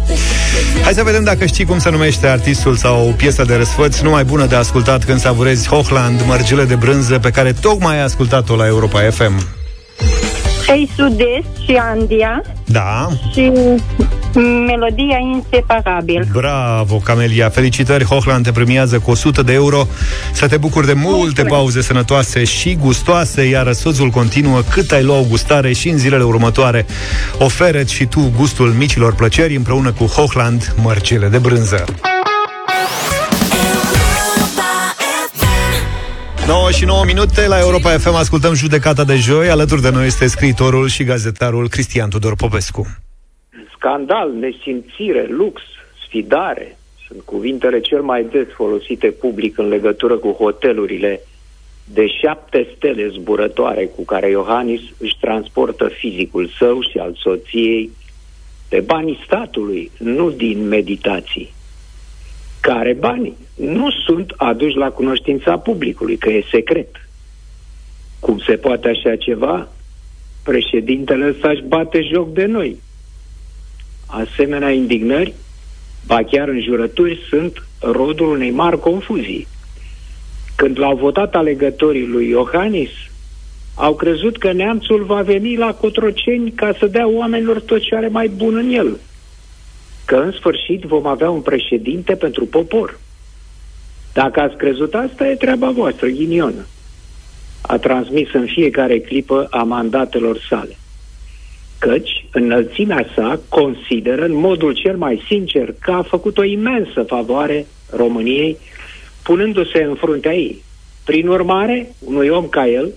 Hai să vedem dacă știi cum se numește artistul sau piesa de răsfăț numai bună de ascultat când savurezi Hochland, mărgele de brânză pe care tocmai ai ascultat-o la Europa FM. Ei Sud-Est și Andia Da, și melodia inseparabil. bravo, Camelia! Felicitări, Hochland te premiază cu 100 de euro să te bucuri de multe Mulțumesc. pauze sănătoase și gustoase, iar răsfățul continuă cât ai lua o gustare și în zilele următoare. oferă și tu gustul micilor plăceri împreună cu Hochland, mărgele de brânză. 9 și 9 minute la Europa FM ascultăm judecata de joi. Alături de noi este scriitorul și gazetarul Cristian Tudor Popescu. Scandal, nesimțire, lux, sfidare sunt cuvintele cel mai des folosite public în legătură cu hotelurile de șapte stele zburătoare cu care Iohannis își transportă fizicul său și al soției pe banii statului, nu din meditații. Care bani nu sunt aduși la cunoștința publicului, că e secret. Cum se poate așa ceva? Președintele ăsta își bate joc de noi. Asemenea indignări, ba chiar înjurături, sunt rodul unei mari confuzii. Când l-au votat alegătorii lui Iohannis, au crezut că neamțul va veni la Cotroceni ca să dea oamenilor tot ce are mai bun în el. Că în sfârșit vom avea un președinte pentru popor. Dacă ați crezut asta, e treaba voastră, ghinionă. A transmis în fiecare clipă a mandatelor sale. Căci, înălțimea sa consideră în modul cel mai sincer că a făcut o imensă favoare României, punându-se în fruntea ei. Prin urmare, unui om ca el,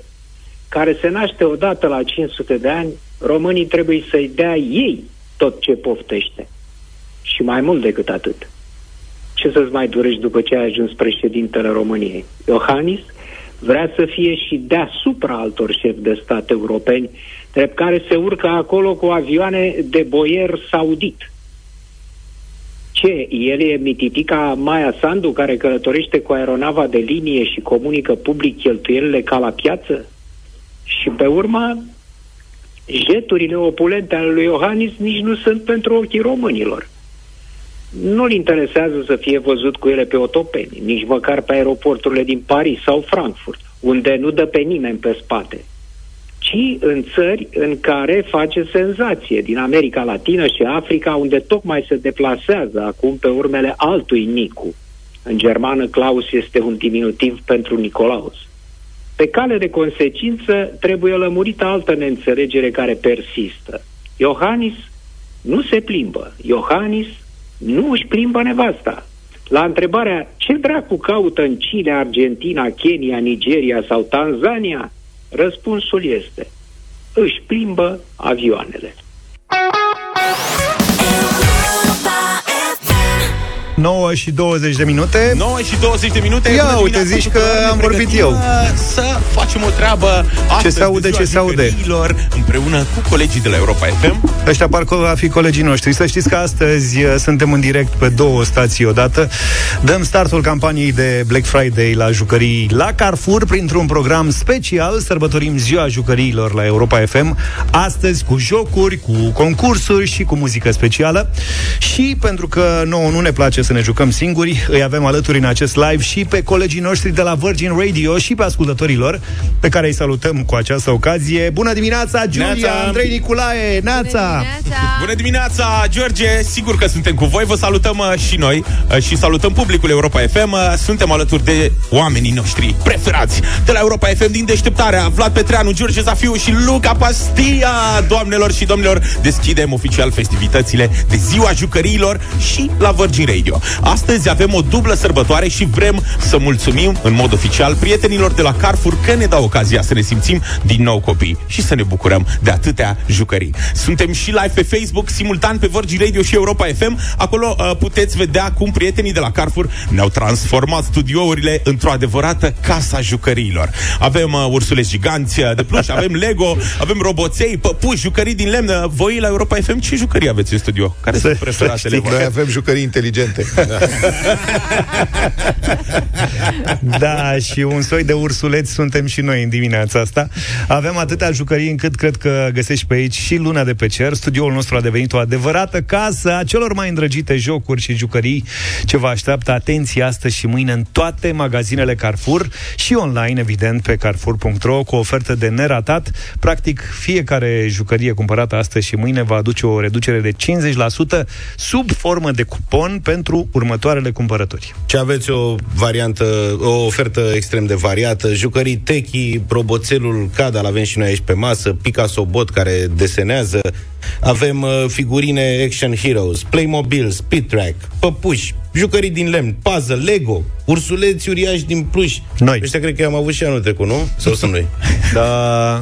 care se naște odată la 500 de ani, românii trebuie să-i dea ei tot ce poftește. Și mai mult decât atât. Ce să-ți mai dorești după ce ai ajuns președintele României? Iohannis vrea să fie și deasupra altor șefi de stat europeni, drept care se urcă acolo cu avioane de boier saudit. Ce? El e mititica Maia Sandu care călătorește cu aeronava de linie și comunică public cheltuielile ca la piață? Și pe urmă, jeturile opulente ale lui Iohannis nici nu sunt pentru ochii românilor. Nu-l interesează să fie văzut cu ele pe otopeni, nici măcar pe aeroporturile din Paris sau Frankfurt, unde nu dă pe nimeni pe spate, ci în țări în care face senzație, din America Latină și Africa, unde tocmai se deplasează acum pe urmele altui Nicu. În germană, Claus este un diminutiv pentru Nicolaus. Pe cale de consecință, trebuie lămurită altă neînțelegere care persistă. Iohannis nu se plimbă. Iohannis nu își plimbă nevasta. La întrebarea ce dracu caută în Chile, Argentina, Kenya, Nigeria sau Tanzania, răspunsul este își plimbă avioanele. 9 și 20 de minute. 9 și 20 de minute. Ia uite, zici că am vorbit eu. Să facem o treabă Ce se aude, ce se aude? Împreună cu colegii de la Europa FM Ăștia parcă va fi colegii noștri. Să știți că astăzi uh, suntem în direct pe două stații odată. Dăm startul campaniei de Black Friday la jucării la Carrefour Printr-un program special. Sărbătorim ziua jucăriilor la Europa FM Astăzi cu jocuri, cu concursuri și cu muzică specială. Și pentru că nouă nu ne place să ne jucăm singuri. Îi avem alături în acest live și pe colegii noștri de la Virgin Radio și pe ascultătorii lor, pe care îi salutăm cu această ocazie. Bună dimineața, Giulia, Neața. Andrei Niculae, Neața! Bună dimineața! Bună dimineața, George! Sigur că suntem cu voi, vă salutăm uh, și noi uh, și salutăm publicul Europa FM. Uh, suntem alături de oamenii noștri preferați de la Europa FM din deșteptarea Vlad Petreanu, George Zafiu și Luca Pastia. Doamnelor și domnilor, deschidem oficial festivitățile de ziua jucăriilor și la Virgin Radio. Astăzi avem o dublă sărbătoare și vrem să mulțumim în mod oficial prietenilor de la Carrefour că ne dau ocazia să ne simțim din nou copii și să ne bucurăm de atâtea jucării. Suntem și live pe Facebook, simultan pe Virgin Radio și Europa FM. Acolo uh, puteți vedea cum prietenii de la Carrefour ne-au transformat studiourile într-o adevărată casa jucăriilor. Avem uh, ursule giganți uh, de pluș, avem Lego, avem roboței, păpuși, jucării din lemn. Voi la Europa FM ce jucării aveți în studio? Care sunt preferatele Noi avem jucării inteligente. da, și un soi de ursuleți suntem și noi în dimineața asta. Avem atâtea jucării încât cred că găsești pe aici și luna de pe cer. Studioul nostru a devenit o adevărată casă a celor mai îndrăgite jocuri și jucării ce vă așteaptă atenție astăzi și mâine în toate magazinele Carrefour și online, evident, pe carrefour.ro cu o ofertă de neratat. Practic, fiecare jucărie cumpărată astăzi și mâine va aduce o reducere de 50% sub formă de cupon pentru următoarele cumpărături. Ce aveți o variantă, o ofertă extrem de variată, jucării techi, roboțelul CAD, avem și noi aici pe masă, Picasso Bot care desenează, avem uh, figurine Action Heroes, Playmobil, Speed Track, păpuși, jucării din lemn, puzzle, Lego, ursuleți uriași din pluș. Noi. Ăștia cred că am avut și anul trecut, nu? Sau sunt noi? Da,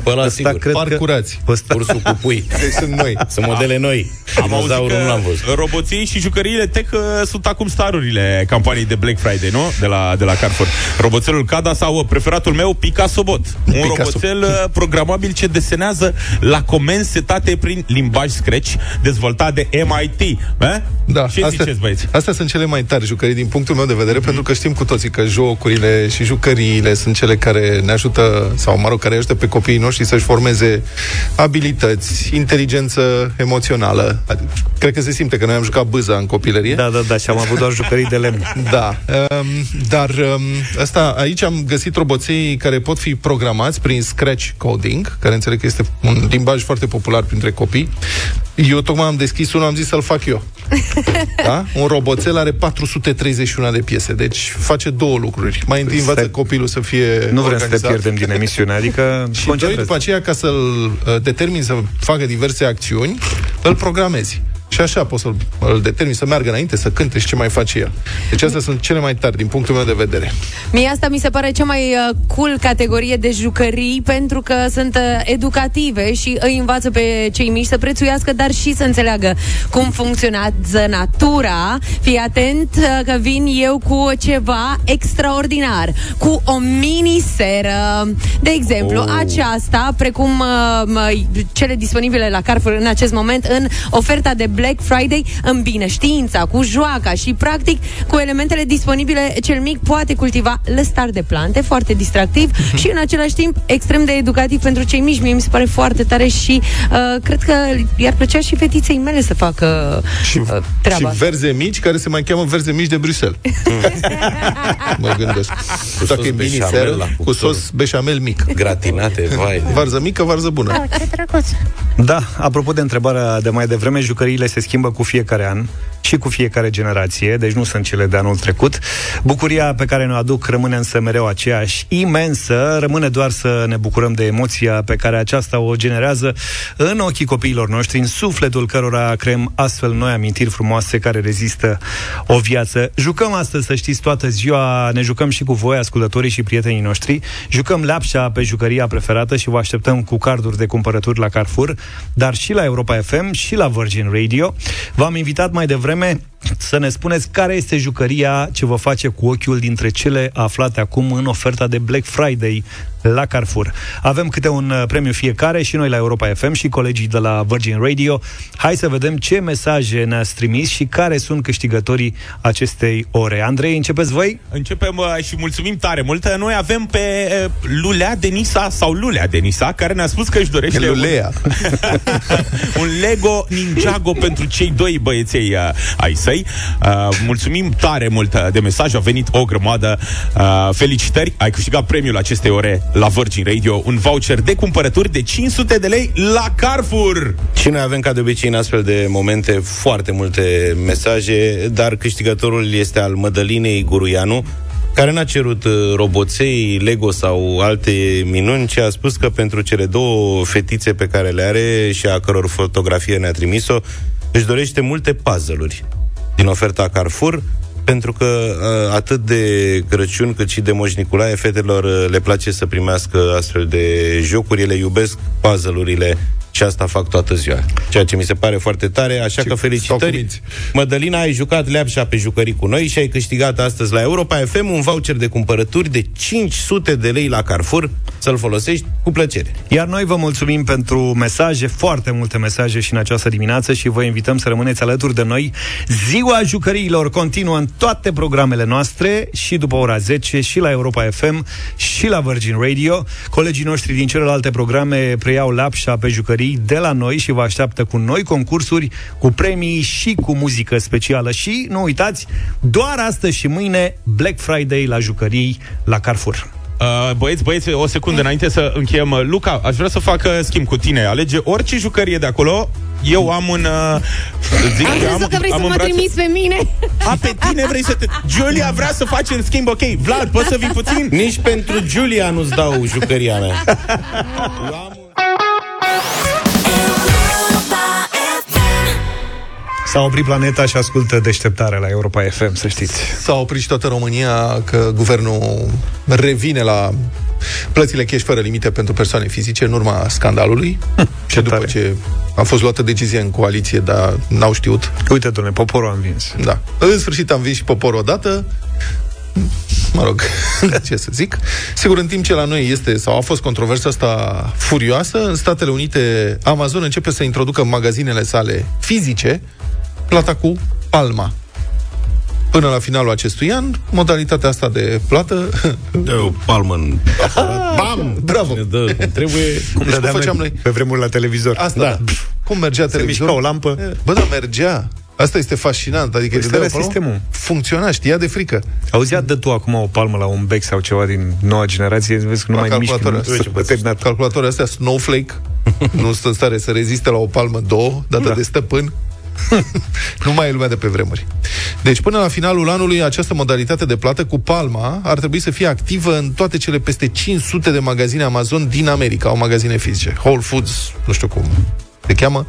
Pe ăla ăsta sigur. cred că... Parcurați. Ăsta... Ursul cu pui. Deci sunt noi. Sunt modele noi. Am auzit Dinozaurul nu l-am că văzut. roboții și jucăriile tech uh, sunt acum starurile campaniei de Black Friday, nu? De la, de la Carrefour. Roboțelul Cada sau uh, preferatul meu, Picasso Bot. Un Picasso. roboțel uh, programabil ce desenează la comenzi setate prin limbaj Scratch, dezvoltat de MIT. Eh? Da, Ce ziceți, băieți? astea sunt cele mai tari jucării din punctul meu de vedere, pentru că știm cu toții că jocurile și jucăriile sunt cele care ne ajută, sau mă rog, care ajută pe copiii noștri să-și formeze abilități, inteligență emoțională. Adică, cred că se simte că noi am jucat bâza în copilărie. Da, da, da, și am avut doar jucării de lemn. Da, um, dar um, asta, aici am găsit roboței care pot fi programați prin Scratch Coding, care înțeleg că este un limbaj foarte popular printre copii. Eu tocmai am deschis unul, am zis să-l fac eu. Da? Un roboțel are 431 de piese, deci face două lucruri. Mai întâi învață Stai- copilul să fie Nu vrem să te organizat. pierdem din emisiune, adică Și doi, concentrezi. după aceea, ca să-l uh, determin să facă diverse acțiuni, îl programezi. Și așa poți să-l îl determini să meargă înainte, să cânte și ce mai face el. Deci astea sunt cele mai tari din punctul meu de vedere. Mie asta mi se pare cea mai uh, cool categorie de jucării pentru că sunt uh, educative și îi învață pe cei mici să prețuiască, dar și să înțeleagă cum funcționează natura. Fii atent uh, că vin eu cu ceva extraordinar, cu o mini-seră. De exemplu, oh. aceasta, precum uh, mă- cele disponibile la Carrefour în acest moment, în oferta de Black Friday, îmbină știința cu joaca și, practic, cu elementele disponibile, cel mic poate cultiva lăstar de plante, foarte distractiv și, în același timp, extrem de educativ pentru cei mici. Mie mi se pare foarte tare și uh, cred că i-ar plăcea și fetiței mele să facă Și, uh, treaba. și verze mici, care se mai cheamă verze mici de Bruxelles. mă gândesc. Cu Dacă sos e mini beșamel seră, la cu cuptor. sos beșamel mic. Gratinate, vai. Varză mică, varză bună. Ce drăguț. Da, apropo de întrebarea de mai devreme, jucăriile se schimbă cu fiecare an și cu fiecare generație, deci nu sunt cele de anul trecut. Bucuria pe care ne-o aduc rămâne însă mereu aceeași, imensă, rămâne doar să ne bucurăm de emoția pe care aceasta o generează în ochii copiilor noștri, în sufletul cărora creăm astfel noi amintiri frumoase care rezistă o viață. Jucăm astăzi, să știți, toată ziua, ne jucăm și cu voi, ascultătorii și prietenii noștri. Jucăm lapșa pe jucăria preferată și vă așteptăm cu carduri de cumpărături la Carrefour, dar și la Europa FM și la Virgin Radio. V-am invitat mai devreme amen să ne spuneți care este jucăria ce vă face cu ochiul dintre cele aflate acum în oferta de Black Friday la Carrefour. Avem câte un uh, premiu fiecare și noi la Europa FM și colegii de la Virgin Radio. Hai să vedem ce mesaje ne-ați trimis și care sunt câștigătorii acestei ore. Andrei, începeți voi? Începem uh, și mulțumim tare mult. Noi avem pe uh, Lulea Denisa sau Lulea Denisa, care ne-a spus că își dorește Lulea. un, un Lego Ninjago pentru cei doi băieței uh, ai săi. Uh, mulțumim tare mult uh, de mesaj, a venit o grămadă. Uh, felicitări, ai câștigat premiul acestei ore la Virgin Radio, un voucher de cumpărături de 500 de lei la Carrefour. Și noi avem ca de obicei în astfel de momente foarte multe mesaje, dar câștigătorul este al Mădălinei Guruianu, care n-a cerut uh, roboței, Lego sau alte minuni, ci a spus că pentru cele două fetițe pe care le are și a căror fotografie ne-a trimis-o, își dorește multe puzzle-uri din oferta Carrefour, pentru că uh, atât de Crăciun cât și de Moș Nicolae, fetelor uh, le place să primească astfel de jocuri, ele iubesc puzzle-urile și asta fac toată ziua. Ceea ce mi se pare foarte tare, așa Ce că stau cu felicitări. minți. Mădălina, ai jucat leapșa pe jucării cu noi și ai câștigat astăzi la Europa FM un voucher de cumpărături de 500 de lei la Carrefour, să-l folosești cu plăcere. Iar noi vă mulțumim pentru mesaje, foarte multe mesaje și în această dimineață și vă invităm să rămâneți alături de noi. Ziua jucăriilor continuă în toate programele noastre și după ora 10 și la Europa FM și la Virgin Radio. Colegii noștri din celelalte programe preiau lapșa pe jucării de la noi și vă așteaptă cu noi concursuri, cu premii și cu muzică specială. Și nu uitați, doar astăzi și mâine Black Friday la jucării la Carrefour. Uh, băieți, băieți, o secundă înainte să încheiem. Uh, Luca, aș vrea să fac uh, schimb cu tine. Alege orice jucărie de acolo. Eu am un... Uh, zic, Am crezut că vrei să în mă brațe- trimiți pe mine. A, pe tine vrei să te... Julia vrea să facem schimb, ok. Vlad, poți să vii puțin? Nici pentru Giulia nu-ți dau jucăria mea. Europa S-a oprit planeta și ascultă deșteptarea la Europa FM, să știți. S-a oprit și toată România că guvernul revine la plățile cash fără limite pentru persoane fizice în urma scandalului și după tare. ce a fost luată decizie în coaliție, dar n-au știut. Uite, domnule, poporul a învins. Da. În sfârșit am vins și poporul odată. Mă rog, ce să zic. Sigur, în timp ce la noi este, sau a fost controversa asta furioasă, în Statele Unite Amazon începe să introducă în magazinele sale fizice plata cu palma. Până la finalul acestui an, modalitatea asta de plată... Dă o palmă în aparat. Bam! Bravo! Ne dă cum trebuie. Cum Deci cum dădeam făceam noi noi? pe vremuri la televizor. Asta, Da. da. Cum mergea Se televizorul? mișca o lampă. Bă, da, mergea. Asta este fascinant. Adică Ăsta îți dădeau era palmă, sistemul. Funcționa, știa de frică. Auzi, dă tu acum o palmă la un bec sau ceva din noua generație, vezi că nu La mai mișcă. calculator. nu- Uite, terminat. Calculatoarele astea Snowflake nu sunt în stare să reziste la o palmă două, dată Da. de stăpân. nu mai e lumea de pe vremuri. Deci până la finalul anului această modalitate de plată cu palma ar trebui să fie activă în toate cele peste 500 de magazine Amazon din America, au magazine fizice. Whole Foods, nu știu cum se cheamă.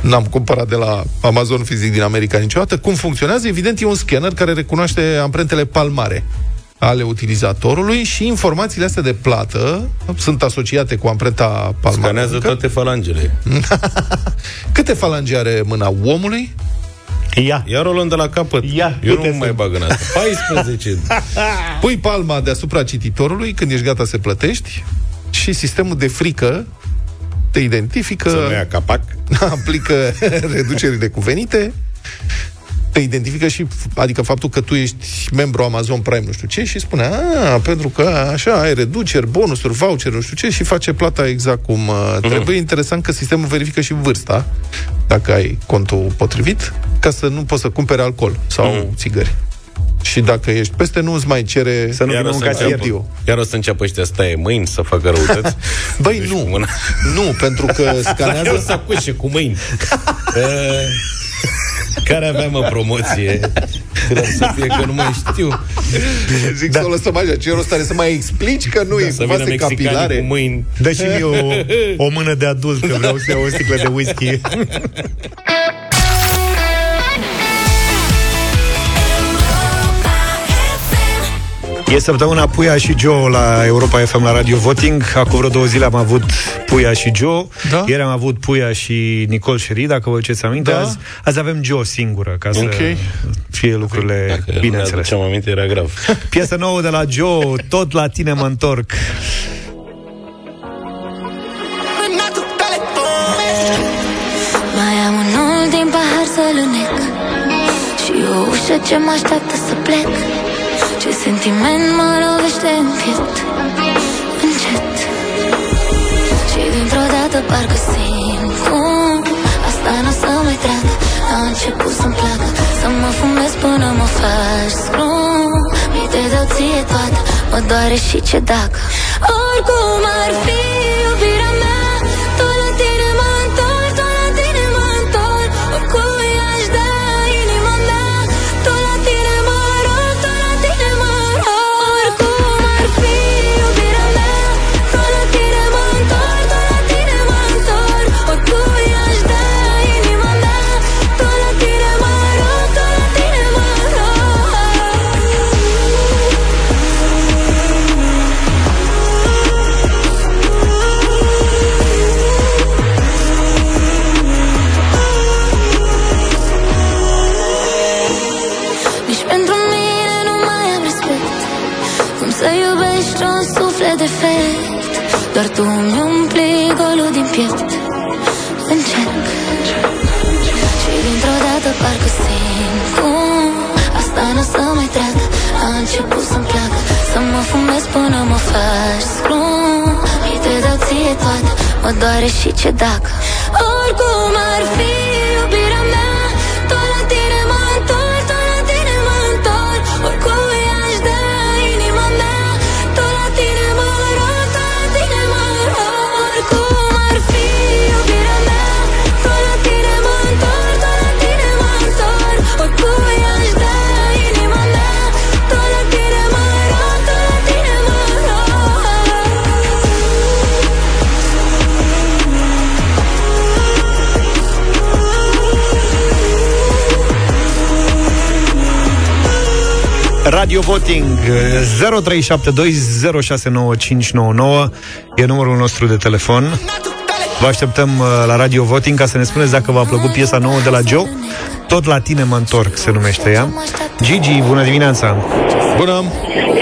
N-am cumpărat de la Amazon fizic din America niciodată. Cum funcționează? Evident, e un scanner care recunoaște amprentele palmare ale utilizatorului și informațiile astea de plată sunt asociate cu amprenta palmară. Scanează toate falangele. Câte falange are mâna omului? Ia. Iar o luăm de la capăt. Ia, Eu du-te nu mai să- bag în asta. 14. Pui palma deasupra cititorului când ești gata să plătești și sistemul de frică te identifică, Să nu ia capac. aplică reducerile cuvenite, te identifică și, adică faptul că tu ești membru Amazon Prime, nu știu ce, și spune, a, pentru că așa, ai reduceri, bonusuri, voucher, nu știu ce, și face plata exact cum uh, trebuie. Interesant că sistemul verifică și vârsta, dacă ai contul potrivit, ca să nu poți să cumpere alcool sau țigări. Și dacă ești peste, nu îți mai cere Să nu Iar vină o un să casier. înceapă, iar o să înceapă ăștia să taie mâini, să facă răutăți. Băi, Deci nu. cu mâna. Nu, pentru că Iar o scanează... să acușe cu mâini. Uh, care avea, mă, promoție? Trebuie să fie că nu mai știu. Zic da. să o lăsăm așa, ce rost are să mai explici că nu da, e Să vase vină mexicanii capilare. cu mâini. Dă și mie o, o mână de adult, că vreau să iau o sticlă de whisky. E săptămâna Puia și Joe la Europa FM la Radio Voting. Acum vreo două zile am avut Puia și Joe. Da. Ieri am avut Puia și Nicol Șeri, dacă vă duceți aminte. Da. Azi, azi avem Joe singură, ca să Ok. fie lucrurile Dacă bine ne înțelese. aduceam aminte, era grav. Piesă nouă de la Joe, tot la tine mă întorc. Mai am un ultim pahar să lânec Și o ușă ce mă așteaptă să plec Ce sentiment mă lovește în piept. Încet. Și dintr-o dată parcă simt cum Asta nu o să mai treacă. A început să-mi placă Să mă fumez până mă faci scrum. Mi te dau ție toată Mă doare și ce dacă. Oricum ar fi să iubești un suflet defect. Doar tu îmi umpli golul din piept. Încerc Și dintr-o dată parcă simt cum Asta nu o să mai treacă. A început să-mi placă Să mă fumez până mă faci scrum. Mi te dau ție toată Mă doare și ce dacă. Oricum ar fi iubirea mea Radio Voting 0372069599 e numărul nostru de telefon. Vă așteptăm uh, la Radio Voting ca să ne spuneți dacă v-a plăcut piesa nouă de la Joe. Tot la tine mă întorc, se numește ea. Gigi, bună dimineața! Bună!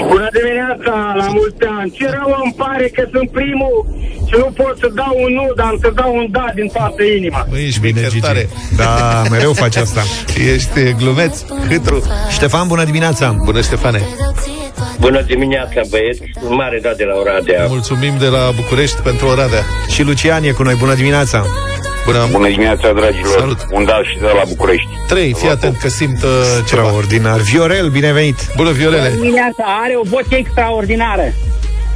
Bună dimineața, la mulți ani! Ce rău îmi pare că sunt primul și nu pot să dau un nu, dar să dau un da din toată inima. Băi, ești Bine, Gigi. tare. Da, mereu faci asta. Ești glumeț, hâtru. Ștefan, bună dimineața! Bună, Ștefane! Bună dimineața, băieți! Mare dat de la Oradea. Mulțumim de la București pentru Oradea. Și Lucian e cu noi, bună dimineața! Bună! Bună dimineața, dragilor! Salut. Un da și de la București. Trei, fii atent că simt uh, ceva. Extraordinar. Viorel, binevenit! Bună, Viorele! Dimineața are o voce extraordinară,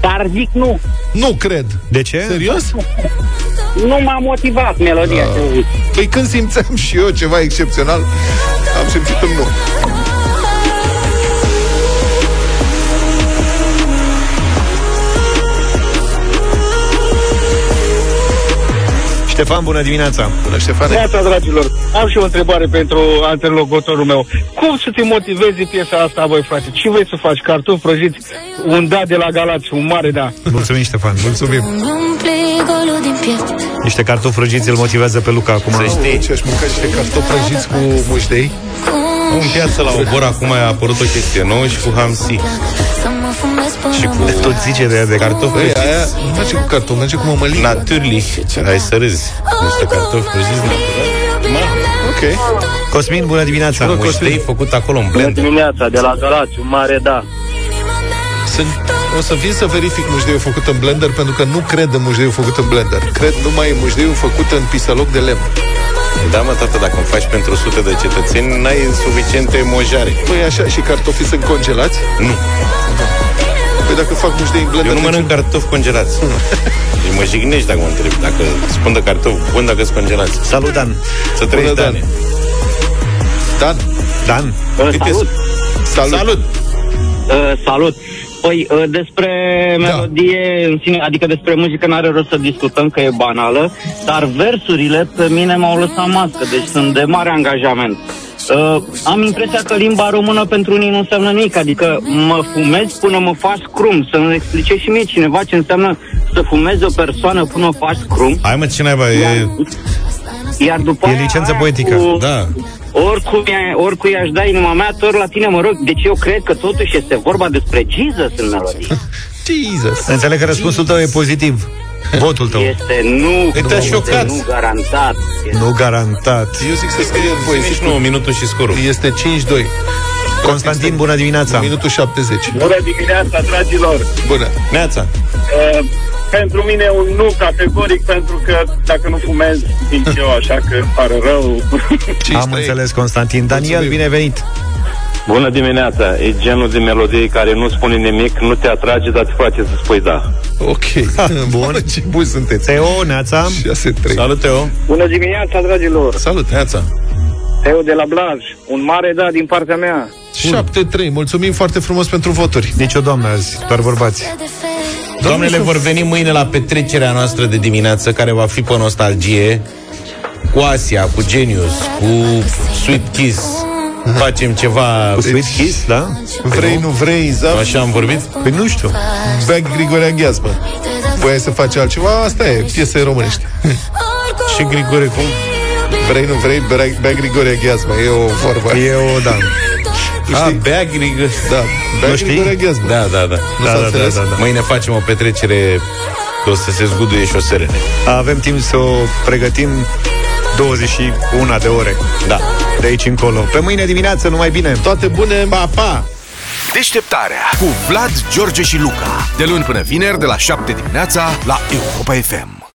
dar zic nu. Nu cred. De ce? Serios? Nu m-a motivat melodia. Păi când simțeam și eu ceva excepțional, am simțit un nu. Ștefan, bună dimineața! Bună, Ștefane! Neața, dragilor, am și o întrebare pentru anterlocutorul meu. Cum să te motivezi piesa asta, voi frate? Ce vrei să faci? Cartofi prăjiți? Un da de la Galați, un mare da. Mulțumim, Ștefan! Mulțumim! Mi-umpli golul din piept Niște cartofi prăjiți îl motivează pe Luca acum. Să știi. Ce aș mânca niște cartofi prăjiți cu muștei? În piață la Obor acum a apărut o chestie nouă și cu hamsi. Să mă fumez până Și cu mă Tot zice de ea de cartofi Băi, prăjiți. aia nu merge cu cartofi, merge cu mămăligă. Naturlich. Hai să râzi. Niște cartofi prăjiți natural. Ok. Cosmin, bună dimineața! Bună, Muștei făcut acolo în Bună blender. dimineața, de la Galați, un mare da. Sunt, o să vin să verific mușdeiul făcut în blender Pentru că nu cred în mușdeiul făcut în blender Cred numai în mușdeiul făcut în pisăloc de lemn Da, mă, tată, dacă îmi faci pentru sute de cetățeni, n-ai suficiente mojare. Păi așa, și cartofii sunt congelați? Nu. Păi dacă fac mușdei în blender Eu nu de mănânc ce- cartofi congelați. Și mă jignești dacă mă întrebi. Dacă spun de cartofi bun, dacă sunt congelați. Salut, Dan! Să trăiești, Bună, Dan. Dane. Dan, Dan? Salut! salut, Salut! Uh, salut! Păi, uh, despre melodie în sine, adică despre muzică n-are rost să discutăm, că e banală, dar versurile pe mine m-au lăsat mască, deci sunt de mare angajament. Uh, am impresia că limba română pentru unii nu înseamnă nimic, adică mă fumez până mă faci crum, să-mi explice și mie cineva ce înseamnă să fumezi o persoană până o faci crum. Hai mă, ce naiba, e... Iar după E aia, licență aia poetică. Cu, Da. Oricum, i- oricui aș da inima mea, tot la tine mă rog. Deci eu cred că totuși este vorba despre Jesus în melodie. Jesus Înțeleg că răspunsul tău e pozitiv. Votul tău. Este nu, Uite, te-a este șocat. nu garantat. Este Nu garantat. Eu zic să scrie în Nici poezie nu, minutul și scorul. Este 5-2 Constantin, bună dimineața! Minutul 70 Bună dimineața, dragilor! Bună Neața. Uh, pentru mine un nu categoric, pentru că dacă nu fumez, din eu, așa că îmi pare rău. Am înțeles, Constantin. Daniel, binevenit! Bună dimineața! E genul de melodie care nu spune nimic, nu te atrage, dar te face să spui da. Ok Bun Ce buni sunteți Teo, Neața 6-3 Salut, Teo. Bună dimineața, dragilor! Salut Neața. Eu de la Blaj. Un mare da din partea mea. 7-3 Mulțumim foarte frumos pentru voturi Nici o doamnă azi, doar bărbați. Doamnele vor veni mâine la petrecerea noastră de dimineață, care va fi pe nostalgie, cu Asia, cu Genius, cu Sweet Kiss. Facem ceva... Cu Sweet Kiss, da? Vrei, nu vrei, Zaf Așa am vorbit? Păi nu știu. Bag Grigore Aghiazmă Voiai să faci altceva? Asta e, piese românești Și Grigore, cum? Vrei, nu vrei, Bag- Bag Grigore Aghiazmă E o vorbă E o, da. Tu A, știi? bea Grigore. Da, Bag Nu știi? Grigore Aghiazmă Da, da, da. Nu Da, s-a da, înțeles? da, da, da. Mâine facem o petrecere că o să se zguduie și o serene. Avem timp să o pregătim 21 de ore. Da. De aici încolo. Pe mâine dimineață, numai bine. Toate bune, Pa, pa! Deșteptarea cu Vlad, George și Luca. De luni până vineri, de la 7 dimineața, la Europa FM.